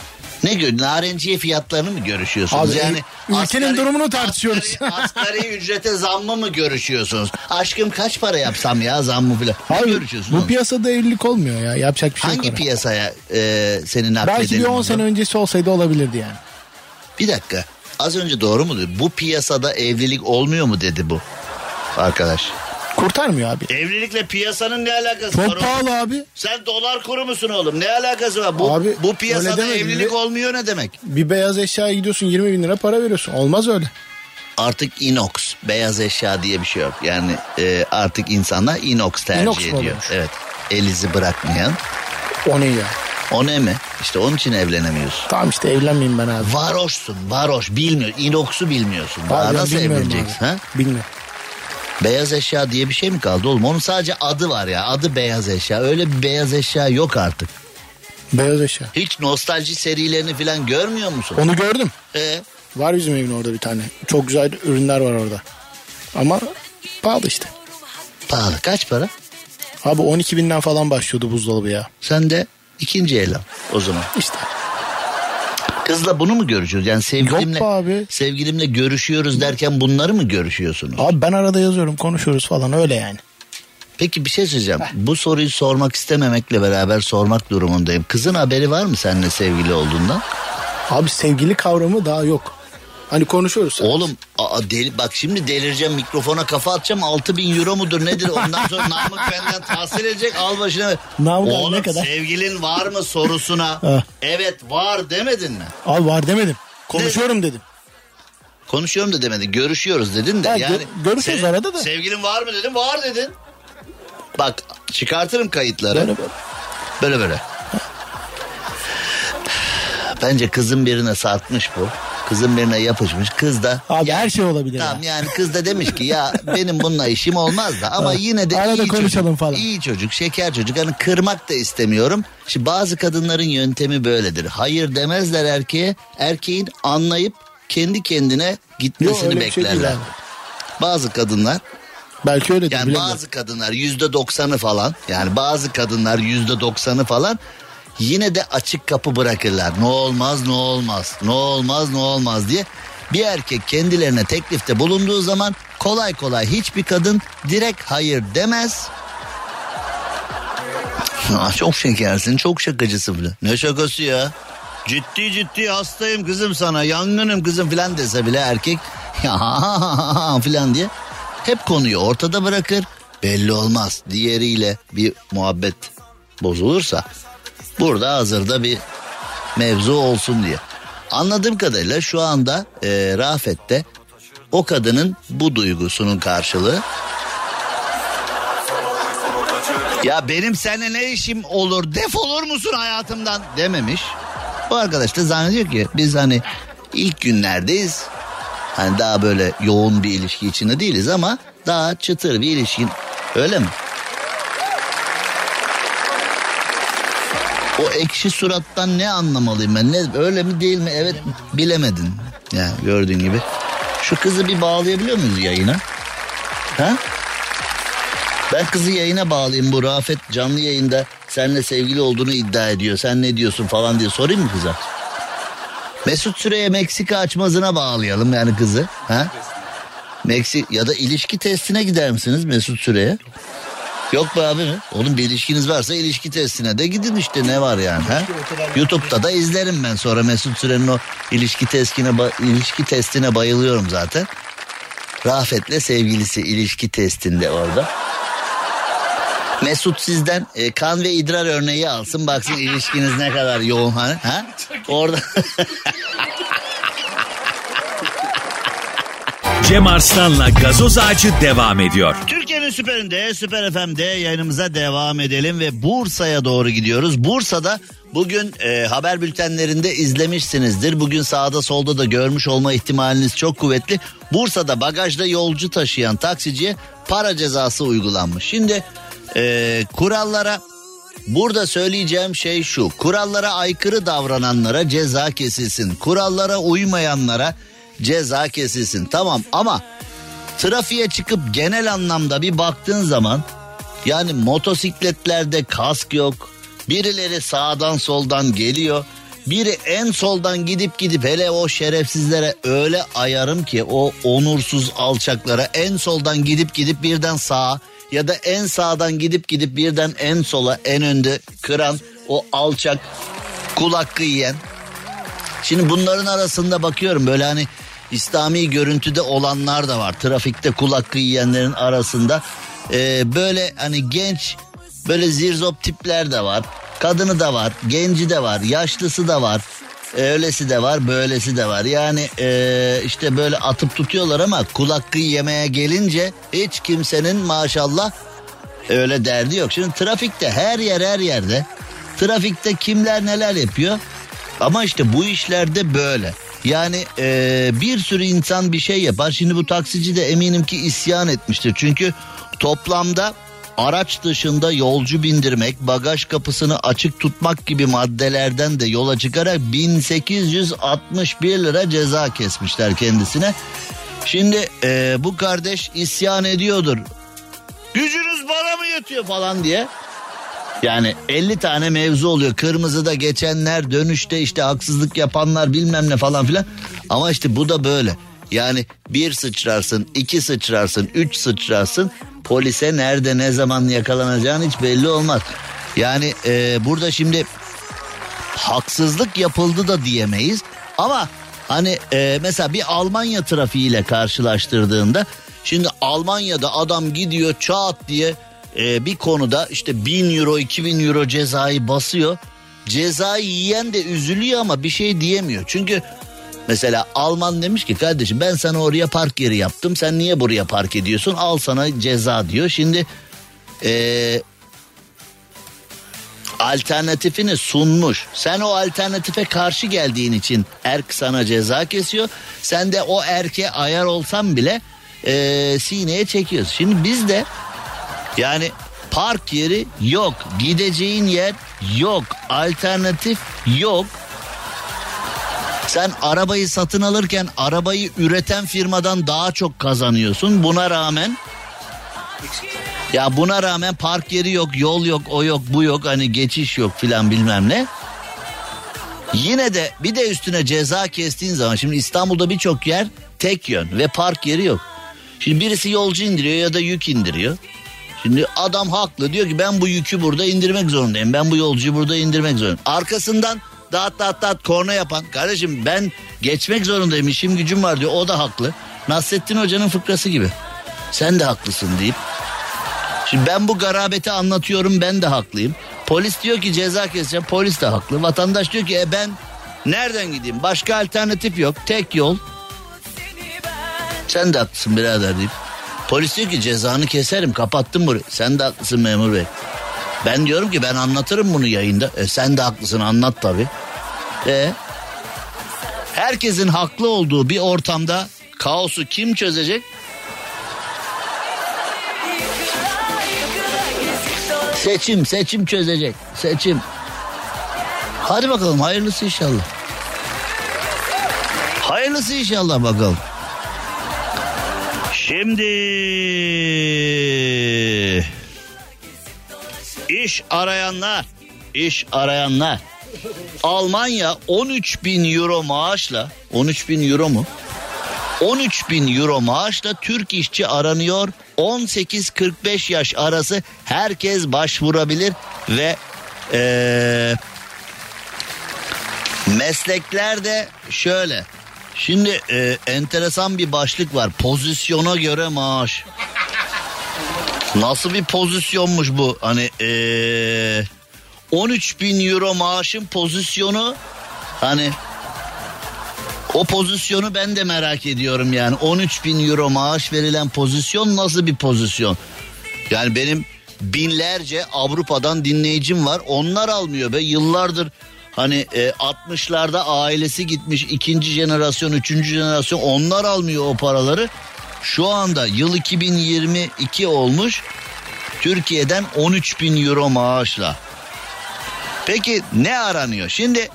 Ne gör? Narenciye fiyatlarını mı görüşüyorsunuz? Abi, yani ülkenin durumunu tartışıyoruz. Asgari, asgari ücrete zammı mı görüşüyorsunuz? Aşkım kaç para yapsam ya zammı falan? Ne Abi görüşüyorsunuz? bu piyasada evlilik olmuyor ya. Yapacak bir şey Hangi yok. ona. piyasaya e, senin Belki nakledelim? bir 10 bunu? sene öncesi olsaydı olabilirdi yani. Bir dakika. Az önce doğru mu dedi? Bu piyasada evlilik olmuyor mu dedi bu arkadaş. Kurtarmıyor abi. Evlilikle piyasanın ne alakası var? Çok oğlum? pahalı abi. Sen dolar kuru musun oğlum? Ne alakası var? Bu, Abi, bu piyasada evlilik Bir- olmuyor ne demek? Bir beyaz eşyaya gidiyorsun 20 bin lira para veriyorsun. Olmaz öyle. Artık inox, beyaz eşya diye bir şey yok. Yani e, artık insanlar inox tercih Inox ediyor. oluyormuş? Evet. El izi bırakmayan. O ne ya? O ne mi? İşte onun için evlenemiyorsun. Tamam işte evlenmeyeyim ben abi. Varoşsun, varoş. Bilmiyor. inox'u bilmiyorsun. Daha Abi nasıl evleneceksin? abi. Ha? Bilmiyorum. Beyaz eşya diye bir şey mi kaldı oğlum? Onun sadece adı var ya. Adı beyaz eşya. Öyle bir beyaz eşya yok artık. Beyaz eşya. Hiç nostalji serilerini falan görmüyor musun? Onu gördüm. Ee, Var bizim evin orada bir tane. Çok güzel ürünler var orada. Ama pahalı işte. pahalı. Kaç para? Abi 12 binden falan başlıyordu buzdolabı ya. Sen de ikinci el al o zaman. İşte. Kızla bunu mu görüşüyoruz? Yani sevgilimle Yok abi. sevgilimle görüşüyoruz derken bunları mı görüşüyorsunuz? Abi ben arada yazıyorum konuşuyoruz falan öyle yani. Peki bir şey söyleyeceğim. Bu soruyu sormak istememekle beraber sormak durumundayım. Kızın haberi var mı seninle sevgili olduğundan? Abi sevgili kavramı daha yok. Hani konuşuyoruz. sadece. Oğlum aa, deli, bak şimdi delireceğim mikrofona kafa atacağım 6000 euro mudur nedir ondan sonra Namık benden tahsil edecek al başına. Namık Oğlum ne kadar? sevgilin var mı sorusuna evet var demedin mi? Abi var demedim. Konuşuyorum dedim. Konuşuyorum da demedin görüşüyoruz dedin de. Ha, yani gö- görüşüyoruz senin arada da. Sevgilin var mı dedim var dedin. Bak çıkartırım kayıtları. Böyle böyle. Böyle böyle. Bence kızın birine sarkmış bu. Kızın birine yapışmış. Kız da Abi her şey olabilir. Tamam ya. yani kız da demiş ki ya benim bununla işim olmaz da ama yine de Arada iyi konuşalım çocuk, falan. iyi çocuk, şeker çocuk. Hani kırmak da istemiyorum. Şimdi bazı kadınların yöntemi böyledir. Hayır demezler erkeğe. Erkeğin anlayıp kendi kendine Yok gitmesini öyle bir şey değil beklerler. abi. bazı kadınlar Belki öyledir. yani bilemiyorum. bazı kadınlar yüzde doksanı falan yani bazı kadınlar yüzde doksanı falan yine de açık kapı bırakırlar. Ne olmaz ne olmaz ne olmaz ne olmaz diye. Bir erkek kendilerine teklifte bulunduğu zaman kolay kolay hiçbir kadın direkt hayır demez. Aa, çok şekersin çok şakacısın falan. Ne şakası ya? Ciddi ciddi hastayım kızım sana yangınım kızım filan dese bile erkek ya filan diye hep konuyu ortada bırakır. Belli olmaz diğeriyle bir muhabbet bozulursa burada hazırda bir mevzu olsun diye. Anladığım kadarıyla şu anda e, Rafet'te o kadının bu duygusunun karşılığı ya benim seninle ne işim olur defolur musun hayatımdan dememiş. Bu arkadaş da zannediyor ki biz hani ilk günlerdeyiz. Hani daha böyle yoğun bir ilişki içinde değiliz ama daha çıtır bir ilişkin. Öyle mi? O ekşi surattan ne anlamalıyım ben? Ne, öyle mi değil mi? Evet bilemedin. Yani gördüğün gibi. Şu kızı bir bağlayabiliyor muyuz yayına? Ha? Ben kızı yayına bağlayayım bu Rafet canlı yayında seninle sevgili olduğunu iddia ediyor. Sen ne diyorsun falan diye sorayım mı kıza? Mesut Süre'ye Meksika açmazına bağlayalım yani kızı. Ha? Meksik ya da ilişki testine gider misiniz Mesut Süre'ye? Yok be abi mi? Oğlum bir ilişkiniz varsa ilişki testine de gidin işte ne var yani ha? YouTube'da da izlerim ben sonra Mesut Süren'in o ilişki testine ilişki testine bayılıyorum zaten. Rafet'le sevgilisi ilişki testinde orada. Mesut sizden e, kan ve idrar örneği alsın baksın ilişkiniz ne kadar yoğun ha? ha? Orada Cem Arslan'la gazoz ağacı devam ediyor. Türkiye'nin süperinde Süper FM'de yayınımıza devam edelim ve Bursa'ya doğru gidiyoruz. Bursa'da bugün e, haber bültenlerinde izlemişsinizdir. Bugün sağda solda da görmüş olma ihtimaliniz çok kuvvetli. Bursa'da bagajda yolcu taşıyan taksiciye para cezası uygulanmış. Şimdi e, kurallara burada söyleyeceğim şey şu. Kurallara aykırı davrananlara ceza kesilsin. Kurallara uymayanlara ceza kesilsin. Tamam ama trafiğe çıkıp genel anlamda bir baktığın zaman yani motosikletlerde kask yok. Birileri sağdan soldan geliyor. Biri en soldan gidip gidip hele o şerefsizlere öyle ayarım ki o onursuz alçaklara en soldan gidip gidip birden sağa ya da en sağdan gidip gidip birden en sola en önde kıran o alçak kul hakkı yiyen. Şimdi bunların arasında bakıyorum böyle hani İslami görüntüde olanlar da var. Trafikte kul hakkı arasında ee, böyle hani genç böyle zirzop tipler de var. Kadını da var, genci de var, yaşlısı da var. Öylesi de var, böylesi de var. Yani ee, işte böyle atıp tutuyorlar ama kul hakkı yemeye gelince hiç kimsenin maşallah öyle derdi yok. Şimdi trafikte her yer her yerde. Trafikte kimler neler yapıyor. Ama işte bu işlerde böyle. Yani ee, bir sürü insan bir şey yapar. Şimdi bu taksici de eminim ki isyan etmiştir. Çünkü toplamda araç dışında yolcu bindirmek, bagaj kapısını açık tutmak gibi maddelerden de yola çıkarak 1861 lira ceza kesmişler kendisine. Şimdi e, bu kardeş isyan ediyordur. Gücünüz bana mı yetiyor falan diye. Yani 50 tane mevzu oluyor. Kırmızıda geçenler, dönüşte işte haksızlık yapanlar bilmem ne falan filan. Ama işte bu da böyle. Yani bir sıçrarsın, iki sıçrarsın, üç sıçrarsın. Polise nerede ne zaman yakalanacağın hiç belli olmaz. Yani e, burada şimdi haksızlık yapıldı da diyemeyiz. Ama hani e, mesela bir Almanya trafiğiyle karşılaştırdığında şimdi Almanya'da adam gidiyor çat diye e, bir konuda işte bin euro 2000 euro cezayı basıyor. Cezayı yiyen de üzülüyor ama bir şey diyemiyor. Çünkü mesela Alman demiş ki kardeşim ben sana oraya park yeri yaptım. Sen niye buraya park ediyorsun? Al sana ceza diyor. Şimdi e, alternatifini sunmuş. Sen o alternatife karşı geldiğin için erk sana ceza kesiyor. Sen de o erke ayar olsan bile e, sineye çekiyorsun. Şimdi biz de yani park yeri yok. Gideceğin yer yok. Alternatif yok. Sen arabayı satın alırken arabayı üreten firmadan daha çok kazanıyorsun. Buna rağmen ya buna rağmen park yeri yok, yol yok, o yok, bu yok, hani geçiş yok filan bilmem ne. Yine de bir de üstüne ceza kestiğin zaman şimdi İstanbul'da birçok yer tek yön ve park yeri yok. Şimdi birisi yolcu indiriyor ya da yük indiriyor. Şimdi adam haklı diyor ki ben bu yükü burada indirmek zorundayım. Ben bu yolcuyu burada indirmek zorundayım. Arkasından dağıt dağıt dağıt korna yapan kardeşim ben geçmek zorundayım işim gücüm var diyor. O da haklı. Nasrettin Hoca'nın fıkrası gibi. Sen de haklısın deyip. Şimdi ben bu garabeti anlatıyorum ben de haklıyım. Polis diyor ki ceza keseceğim polis de haklı. Vatandaş diyor ki e ben nereden gideyim başka alternatif yok tek yol. Sen de haklısın birader deyip. Polis diyor ki cezanı keserim kapattım burayı. Sen de haklısın memur bey. Ben diyorum ki ben anlatırım bunu yayında. E sen de haklısın anlat tabi. E herkesin haklı olduğu bir ortamda kaosu kim çözecek? Seçim seçim çözecek. Seçim. Hadi bakalım hayırlısı inşallah. Hayırlısı inşallah bakalım. Şimdi iş arayanlar, iş arayanlar. Almanya 13 bin euro maaşla, 13 bin euro mu? 13 bin euro maaşla Türk işçi aranıyor. 18-45 yaş arası herkes başvurabilir ve ee, meslekler de şöyle. Şimdi e, enteresan bir başlık var. Pozisyona göre maaş. Nasıl bir pozisyonmuş bu? Hani e, 13 bin euro maaşın pozisyonu hani o pozisyonu ben de merak ediyorum yani 13 bin euro maaş verilen pozisyon nasıl bir pozisyon? Yani benim binlerce Avrupa'dan dinleyicim var onlar almıyor be yıllardır Hani e, 60'larda ailesi gitmiş ikinci jenerasyon, üçüncü jenerasyon onlar almıyor o paraları. Şu anda yıl 2022 olmuş. Türkiye'den 13 bin euro maaşla. Peki ne aranıyor? Şimdi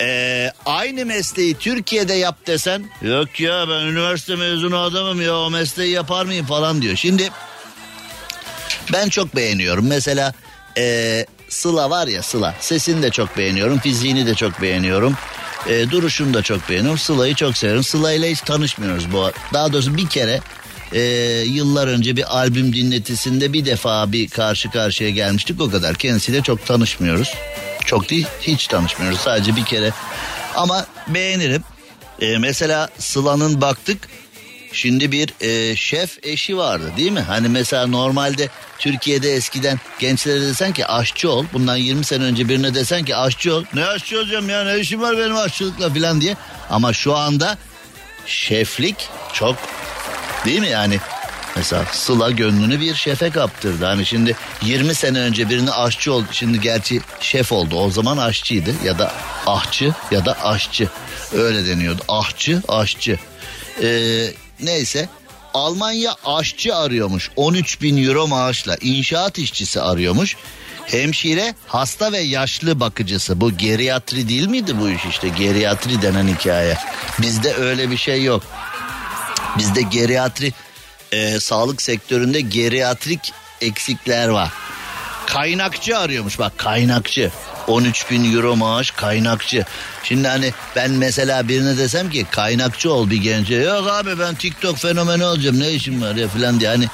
ee, aynı mesleği Türkiye'de yap desen yok ya ben üniversite mezunu adamım ya o mesleği yapar mıyım falan diyor. Şimdi ben çok beğeniyorum. Mesela ee, Sıla var ya Sıla sesini de çok beğeniyorum fiziğini de çok beğeniyorum. E, duruşunu da çok beğeniyorum. Sıla'yı çok seviyorum. Sıla ile hiç tanışmıyoruz bu. Daha doğrusu bir kere e, yıllar önce bir albüm dinletisinde bir defa bir karşı karşıya gelmiştik o kadar. Kendisiyle çok tanışmıyoruz. Çok değil hiç tanışmıyoruz sadece bir kere. Ama beğenirim. E, mesela Sıla'nın baktık Şimdi bir e, şef eşi vardı değil mi? Hani mesela normalde Türkiye'de eskiden gençlere desen ki aşçı ol. Bundan 20 sene önce birine desen ki aşçı ol. Ne aşçı olacağım ya ne işim var benim aşçılıkla falan diye. Ama şu anda şeflik çok değil mi yani? Mesela Sıla gönlünü bir şefe kaptırdı. Hani şimdi 20 sene önce birini aşçı oldu. Şimdi gerçi şef oldu. O zaman aşçıydı ya da ahçı ya da aşçı. Öyle deniyordu. Ahçı, aşçı. Ee, neyse Almanya aşçı arıyormuş 13 bin euro maaşla inşaat işçisi arıyormuş. Hemşire hasta ve yaşlı bakıcısı bu geriatri değil miydi bu iş işte geriatri denen hikaye. Bizde öyle bir şey yok. Bizde geriatri e, sağlık sektöründe geriatrik eksikler var. Kaynakçı arıyormuş bak kaynakçı. 13 bin euro maaş kaynakçı. Şimdi hani ben mesela birine desem ki kaynakçı ol bir gence. Yok abi ben TikTok fenomeni olacağım ne işim var ya falan diye. Hani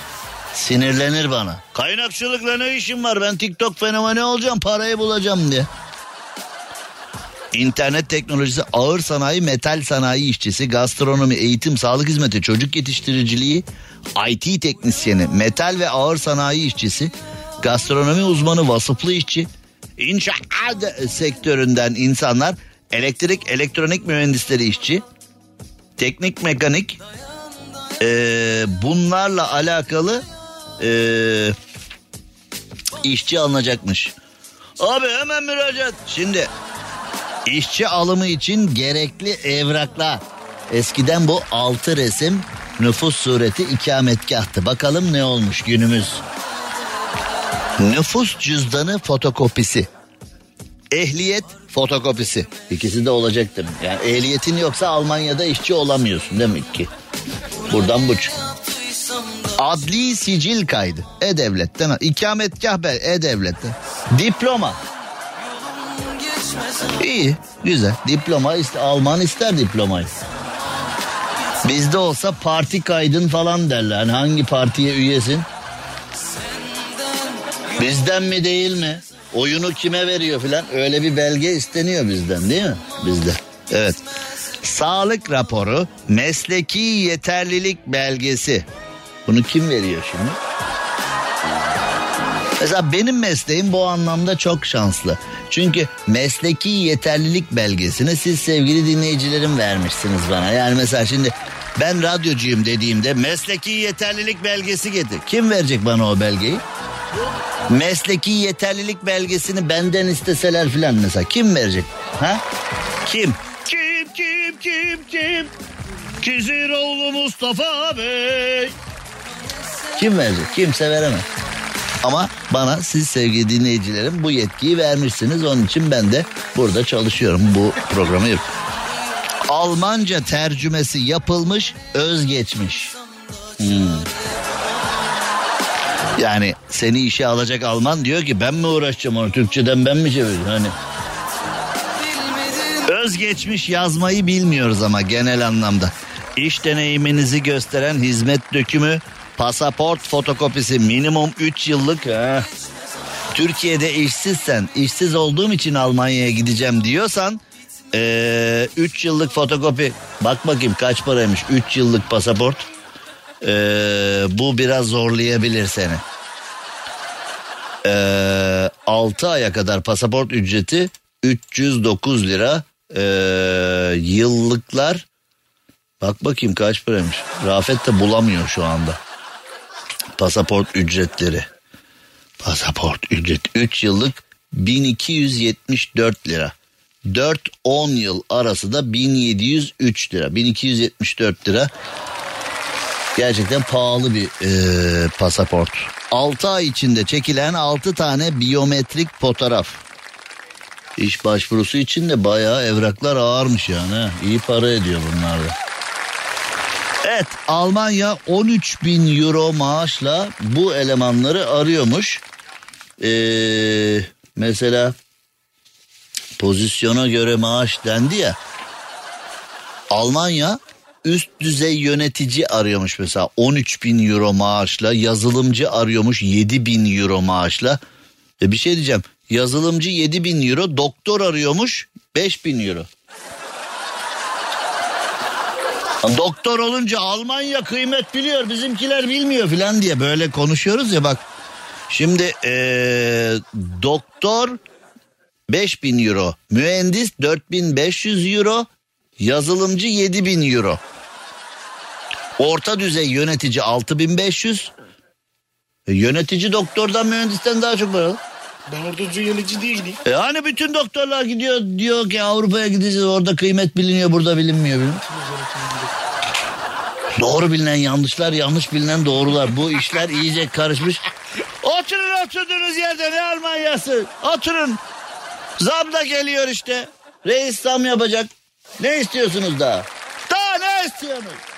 sinirlenir bana. Kaynakçılıkla ne işim var ben TikTok fenomeni olacağım parayı bulacağım diye. İnternet teknolojisi, ağır sanayi, metal sanayi işçisi, gastronomi, eğitim, sağlık hizmeti, çocuk yetiştiriciliği, IT teknisyeni, metal ve ağır sanayi işçisi, gastronomi uzmanı, vasıflı işçi, inşaat sektöründen insanlar, elektrik, elektronik mühendisleri işçi, teknik mekanik, e, bunlarla alakalı e, işçi alınacakmış. Abi hemen müracaat. Şimdi işçi alımı için gerekli evraklar. Eskiden bu altı resim nüfus sureti ikametgahtı. Bakalım ne olmuş günümüz. Nüfus cüzdanı fotokopisi. Ehliyet fotokopisi. İkisi de olacaktır. Yani ehliyetin yoksa Almanya'da işçi olamıyorsun demek ki. Buradan bu. Adli sicil kaydı. E-Devlet'ten. İkametgah be E-Devlet'ten. Diploma. İyi güzel. Diploma iste, Alman ister diplomayı. Bizde olsa parti kaydın falan derler. Hani hangi partiye üyesin? Bizden mi değil mi? Oyunu kime veriyor filan öyle bir belge isteniyor bizden değil mi? Bizde. Evet. Sağlık raporu, mesleki yeterlilik belgesi. Bunu kim veriyor şimdi? Mesela benim mesleğim bu anlamda çok şanslı. Çünkü mesleki yeterlilik belgesini siz sevgili dinleyicilerim vermişsiniz bana. Yani mesela şimdi ben radyocuyum dediğimde mesleki yeterlilik belgesi getir. Kim verecek bana o belgeyi? Mesleki yeterlilik belgesini benden isteseler filan mesela kim verecek? Ha? Kim? Kim kim kim kim? Kiziroğlu Mustafa Bey. Kim verecek? Kimse veremez. Ama bana siz sevgili dinleyicilerim bu yetkiyi vermişsiniz. Onun için ben de burada çalışıyorum. Bu programı yapıyorum. Almanca tercümesi yapılmış özgeçmiş. Hmm. Yani seni işe alacak Alman diyor ki ben mi uğraşacağım onu Türkçeden ben mi çevireceğim hani. Özgeçmiş yazmayı bilmiyoruz ama genel anlamda. İş deneyiminizi gösteren hizmet dökümü, pasaport fotokopisi minimum 3 yıllık. He. Türkiye'de işsizsen, işsiz olduğum için Almanya'ya gideceğim diyorsan 3 ee, yıllık fotokopi bak bakayım kaç paraymış 3 yıllık pasaport ee, bu biraz zorlayabilir seni. Ee, 6 aya kadar pasaport ücreti 309 lira. Ee, yıllıklar bak bakayım kaç paraymış. Rafet de bulamıyor şu anda pasaport ücretleri. Pasaport ücret 3 yıllık 1274 lira. 4-10 yıl arası da 1703 lira. 1274 lira gerçekten pahalı bir e, pasaport 6 ay içinde çekilen 6 tane biyometrik fotoğraf İş başvurusu için de bayağı evraklar ağırmış yani. İyi para ediyor bunlar da. Evet Almanya 13 bin euro maaşla bu elemanları arıyormuş. Ee, mesela pozisyona göre maaş dendi ya. Almanya üst düzey yönetici arıyormuş mesela 13 bin euro maaşla yazılımcı arıyormuş 7 bin euro maaşla. E bir şey diyeceğim yazılımcı 7 bin euro doktor arıyormuş 5 bin euro. Doktor olunca Almanya kıymet biliyor bizimkiler bilmiyor filan diye böyle konuşuyoruz ya bak. Şimdi ee, doktor 5000 euro, mühendis 4500 euro, yazılımcı 7000 euro. Orta düzey yönetici 6500. E, yönetici doktordan mühendisten daha çok para. Ben orada yönetici diye gideyim. E hani bütün doktorlar gidiyor diyor ki Avrupa'ya gideceğiz orada kıymet biliniyor burada bilinmiyor. Bilin. Doğru bilinen yanlışlar yanlış bilinen doğrular. Bu işler iyice karışmış. Oturun oturduğunuz yerde ne Almanyası? Oturun. Zam da geliyor işte. Reis zam yapacak. Ne istiyorsunuz daha? Daha ne istiyorsunuz?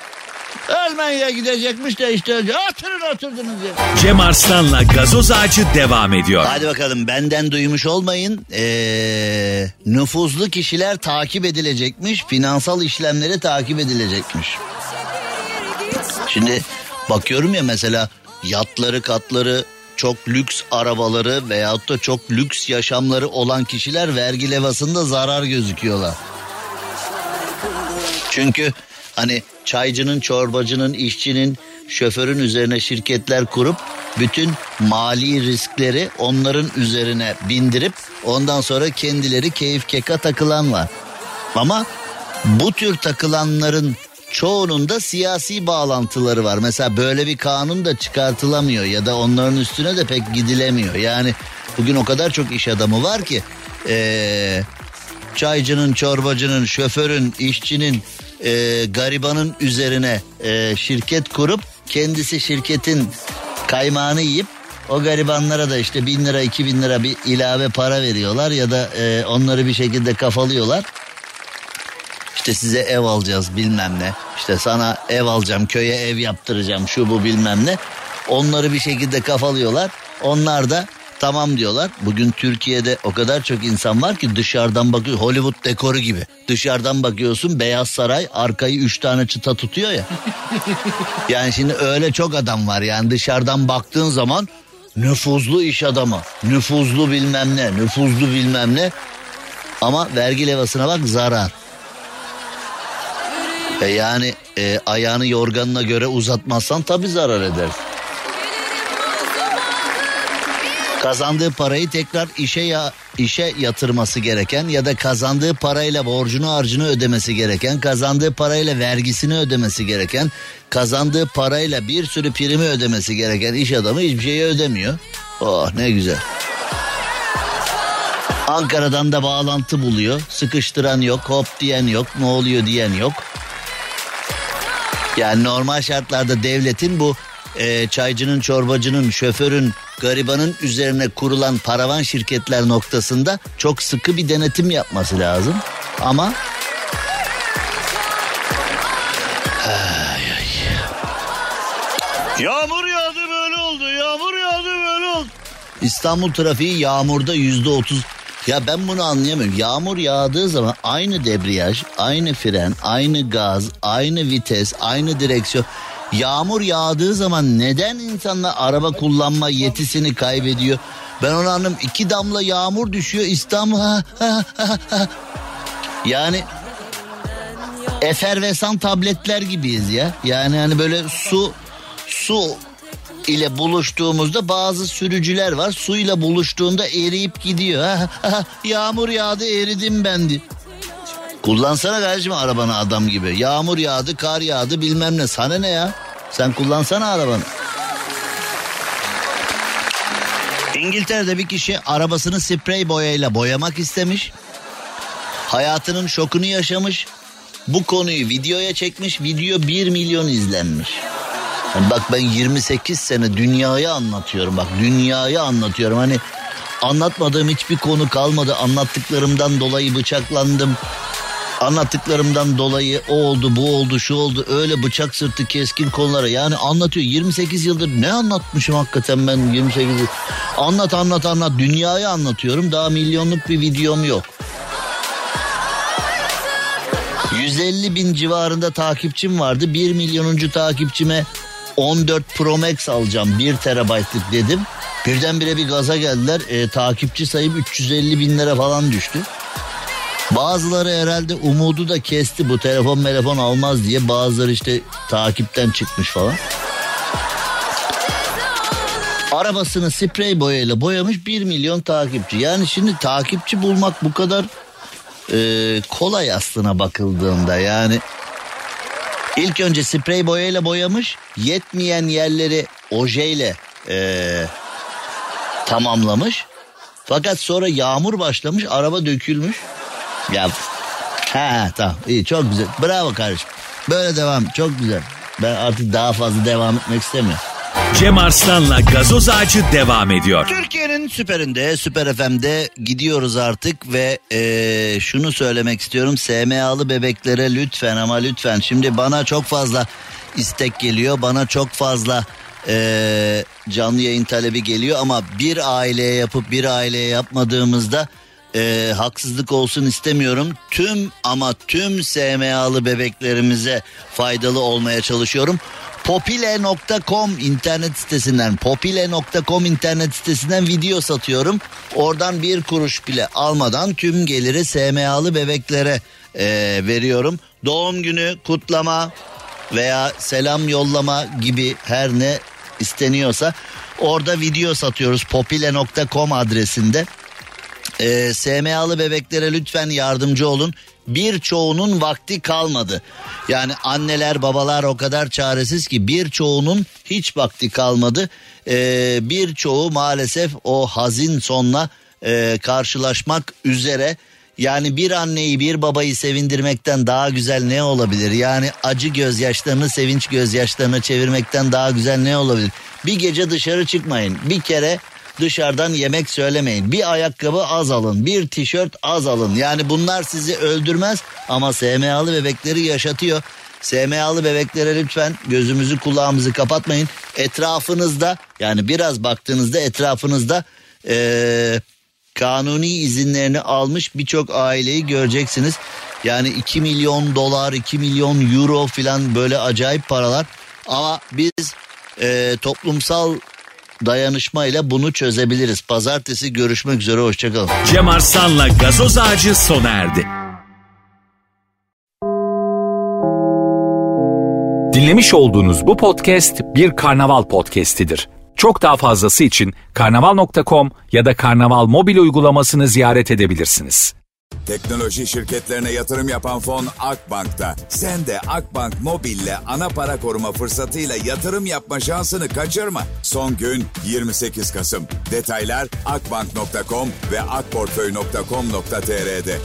Almanya'ya gidecekmiş de işte oturun oturduğunuz yerde. Cem Arslan'la gazoz ağacı devam ediyor. Hadi bakalım benden duymuş olmayın. Ee, nüfuzlu kişiler takip edilecekmiş. Finansal işlemleri takip edilecekmiş. Şimdi bakıyorum ya mesela yatları katları çok lüks arabaları veyahut da çok lüks yaşamları olan kişiler vergi levhasında zarar gözüküyorlar. Çünkü hani çaycının, çorbacının, işçinin, şoförün üzerine şirketler kurup bütün mali riskleri onların üzerine bindirip ondan sonra kendileri keyif keka takılan var. Ama bu tür takılanların çoğunun da siyasi bağlantıları var. Mesela böyle bir kanun da çıkartılamıyor ya da onların üstüne de pek gidilemiyor. Yani bugün o kadar çok iş adamı var ki ee, çaycının, çorbacının, şoförün, işçinin, e, garibanın üzerine e, şirket kurup kendisi şirketin kaymağını yiyip o garibanlara da işte bin lira iki bin lira bir ilave para veriyorlar ya da e, onları bir şekilde kafalıyorlar. İşte size ev alacağız bilmem ne. İşte sana ev alacağım köye ev yaptıracağım şu bu bilmem ne. Onları bir şekilde kafalıyorlar. Onlar da tamam diyorlar. Bugün Türkiye'de o kadar çok insan var ki dışarıdan bakıyor Hollywood dekoru gibi. Dışarıdan bakıyorsun Beyaz Saray arkayı üç tane çıta tutuyor ya. yani şimdi öyle çok adam var yani dışarıdan baktığın zaman nüfuzlu iş adamı, nüfuzlu bilmem ne, nüfuzlu bilmem ne. Ama vergi levhasına bak zarar. E yani e, ayağını yorganına göre uzatmazsan tabii zarar eder. Kazandığı parayı tekrar işe ya işe yatırması gereken ya da kazandığı parayla borcunu harcını ödemesi gereken, kazandığı parayla vergisini ödemesi gereken, kazandığı parayla bir sürü primi ödemesi gereken iş adamı hiçbir şeyi ödemiyor. Oh ne güzel. Ankara'dan da bağlantı buluyor. Sıkıştıran yok, hop diyen yok, ne oluyor diyen yok. Yani normal şartlarda devletin bu e, çaycının, çorbacının, şoförün, garibanın üzerine kurulan paravan şirketler noktasında çok sıkı bir denetim yapması lazım. Ama Ay, ay. Yağmur yağdı böyle oldu. Yağmur yağdı böyle oldu. İstanbul trafiği yağmurda yüzde otuz. Ya ben bunu anlayamıyorum. Yağmur yağdığı zaman aynı debriyaj, aynı fren, aynı gaz, aynı vites, aynı direksiyon. Yağmur yağdığı zaman neden insanlar araba kullanma yetisini kaybediyor? Ben onu anlamıyorum. İki damla yağmur düşüyor İstanbul. Ha, ha, ha, ha. Yani efervesan tabletler gibiyiz ya. Yani hani böyle su su ile buluştuğumuzda bazı sürücüler var. Suyla buluştuğunda eriyip gidiyor. Yağmur yağdı eridim ben diyor. Kullansana kardeşim arabanı adam gibi. Yağmur yağdı, kar yağdı bilmem ne. Sana ne ya? Sen kullansana arabanı. İngiltere'de bir kişi arabasını sprey boyayla boyamak istemiş. Hayatının şokunu yaşamış. Bu konuyu videoya çekmiş. Video 1 milyon izlenmiş. Yani bak ben 28 sene dünyayı anlatıyorum. Bak dünyayı anlatıyorum. Hani Anlatmadığım hiçbir konu kalmadı. Anlattıklarımdan dolayı bıçaklandım. Anlattıklarımdan dolayı o oldu bu oldu şu oldu. Öyle bıçak sırtı keskin konulara yani anlatıyor. 28 yıldır ne anlatmışım hakikaten ben 28 yıl? Anlat anlat anlat. Dünyayı anlatıyorum. Daha milyonluk bir videom yok. 150 bin civarında takipçim vardı. 1 milyonuncu takipçime 14 Pro Max alacağım. 1 terabaytlık dedim. Birdenbire bir gaza geldiler. E, takipçi sayım 350 binlere falan düştü Bazıları herhalde umudu da kesti bu telefon telefon almaz diye. Bazıları işte takipten çıkmış falan. Arabasını sprey boyayla boyamış 1 milyon takipçi. Yani şimdi takipçi bulmak bu kadar e, kolay aslına bakıldığında yani. ilk önce sprey boyayla boyamış yetmeyen yerleri ojeyle e, tamamlamış. Fakat sonra yağmur başlamış araba dökülmüş. Ya ha tamam iyi çok güzel. Bravo kardeşim. Böyle devam çok güzel. Ben artık daha fazla devam etmek istemiyorum. Cem Arslan'la gazoz ağacı devam ediyor. Türkiye'nin süperinde, süper FM'de gidiyoruz artık ve e, şunu söylemek istiyorum. SMA'lı bebeklere lütfen ama lütfen. Şimdi bana çok fazla istek geliyor. Bana çok fazla e, canlı yayın talebi geliyor ama bir aileye yapıp bir aileye yapmadığımızda e, haksızlık olsun istemiyorum. Tüm ama tüm SMA'lı bebeklerimize faydalı olmaya çalışıyorum. Popile.com internet sitesinden popile.com internet sitesinden video satıyorum. Oradan bir kuruş bile almadan tüm geliri SMA'lı bebeklere e, veriyorum. Doğum günü kutlama veya selam yollama gibi her ne isteniyorsa orada video satıyoruz popile.com adresinde. E, SMA'lı bebeklere lütfen yardımcı olun. Birçoğunun vakti kalmadı. Yani anneler babalar o kadar çaresiz ki birçoğunun hiç vakti kalmadı. E, birçoğu maalesef o hazin sonla e, karşılaşmak üzere. Yani bir anneyi bir babayı sevindirmekten daha güzel ne olabilir? Yani acı gözyaşlarını sevinç gözyaşlarına çevirmekten daha güzel ne olabilir? Bir gece dışarı çıkmayın. Bir kere dışarıdan yemek söylemeyin. Bir ayakkabı az alın, bir tişört az alın. Yani bunlar sizi öldürmez ama SMA'lı bebekleri yaşatıyor. SMA'lı bebeklere lütfen gözümüzü kulağımızı kapatmayın. Etrafınızda yani biraz baktığınızda etrafınızda ee, kanuni izinlerini almış birçok aileyi göreceksiniz. Yani 2 milyon dolar, 2 milyon euro filan böyle acayip paralar. Ama biz e, toplumsal dayanışmayla bunu çözebiliriz. Pazartesi görüşmek üzere hoşçakalın. Cem Arslan'la gazoz ağacı sona erdi. Dinlemiş olduğunuz bu podcast bir karnaval podcastidir. Çok daha fazlası için karnaval.com ya da karnaval mobil uygulamasını ziyaret edebilirsiniz. Teknoloji şirketlerine yatırım yapan fon Akbank'ta. Sen de Akbank Mobil'le ana para koruma fırsatıyla yatırım yapma şansını kaçırma. Son gün 28 Kasım. Detaylar akbank.com ve akportföy.com.tr'de.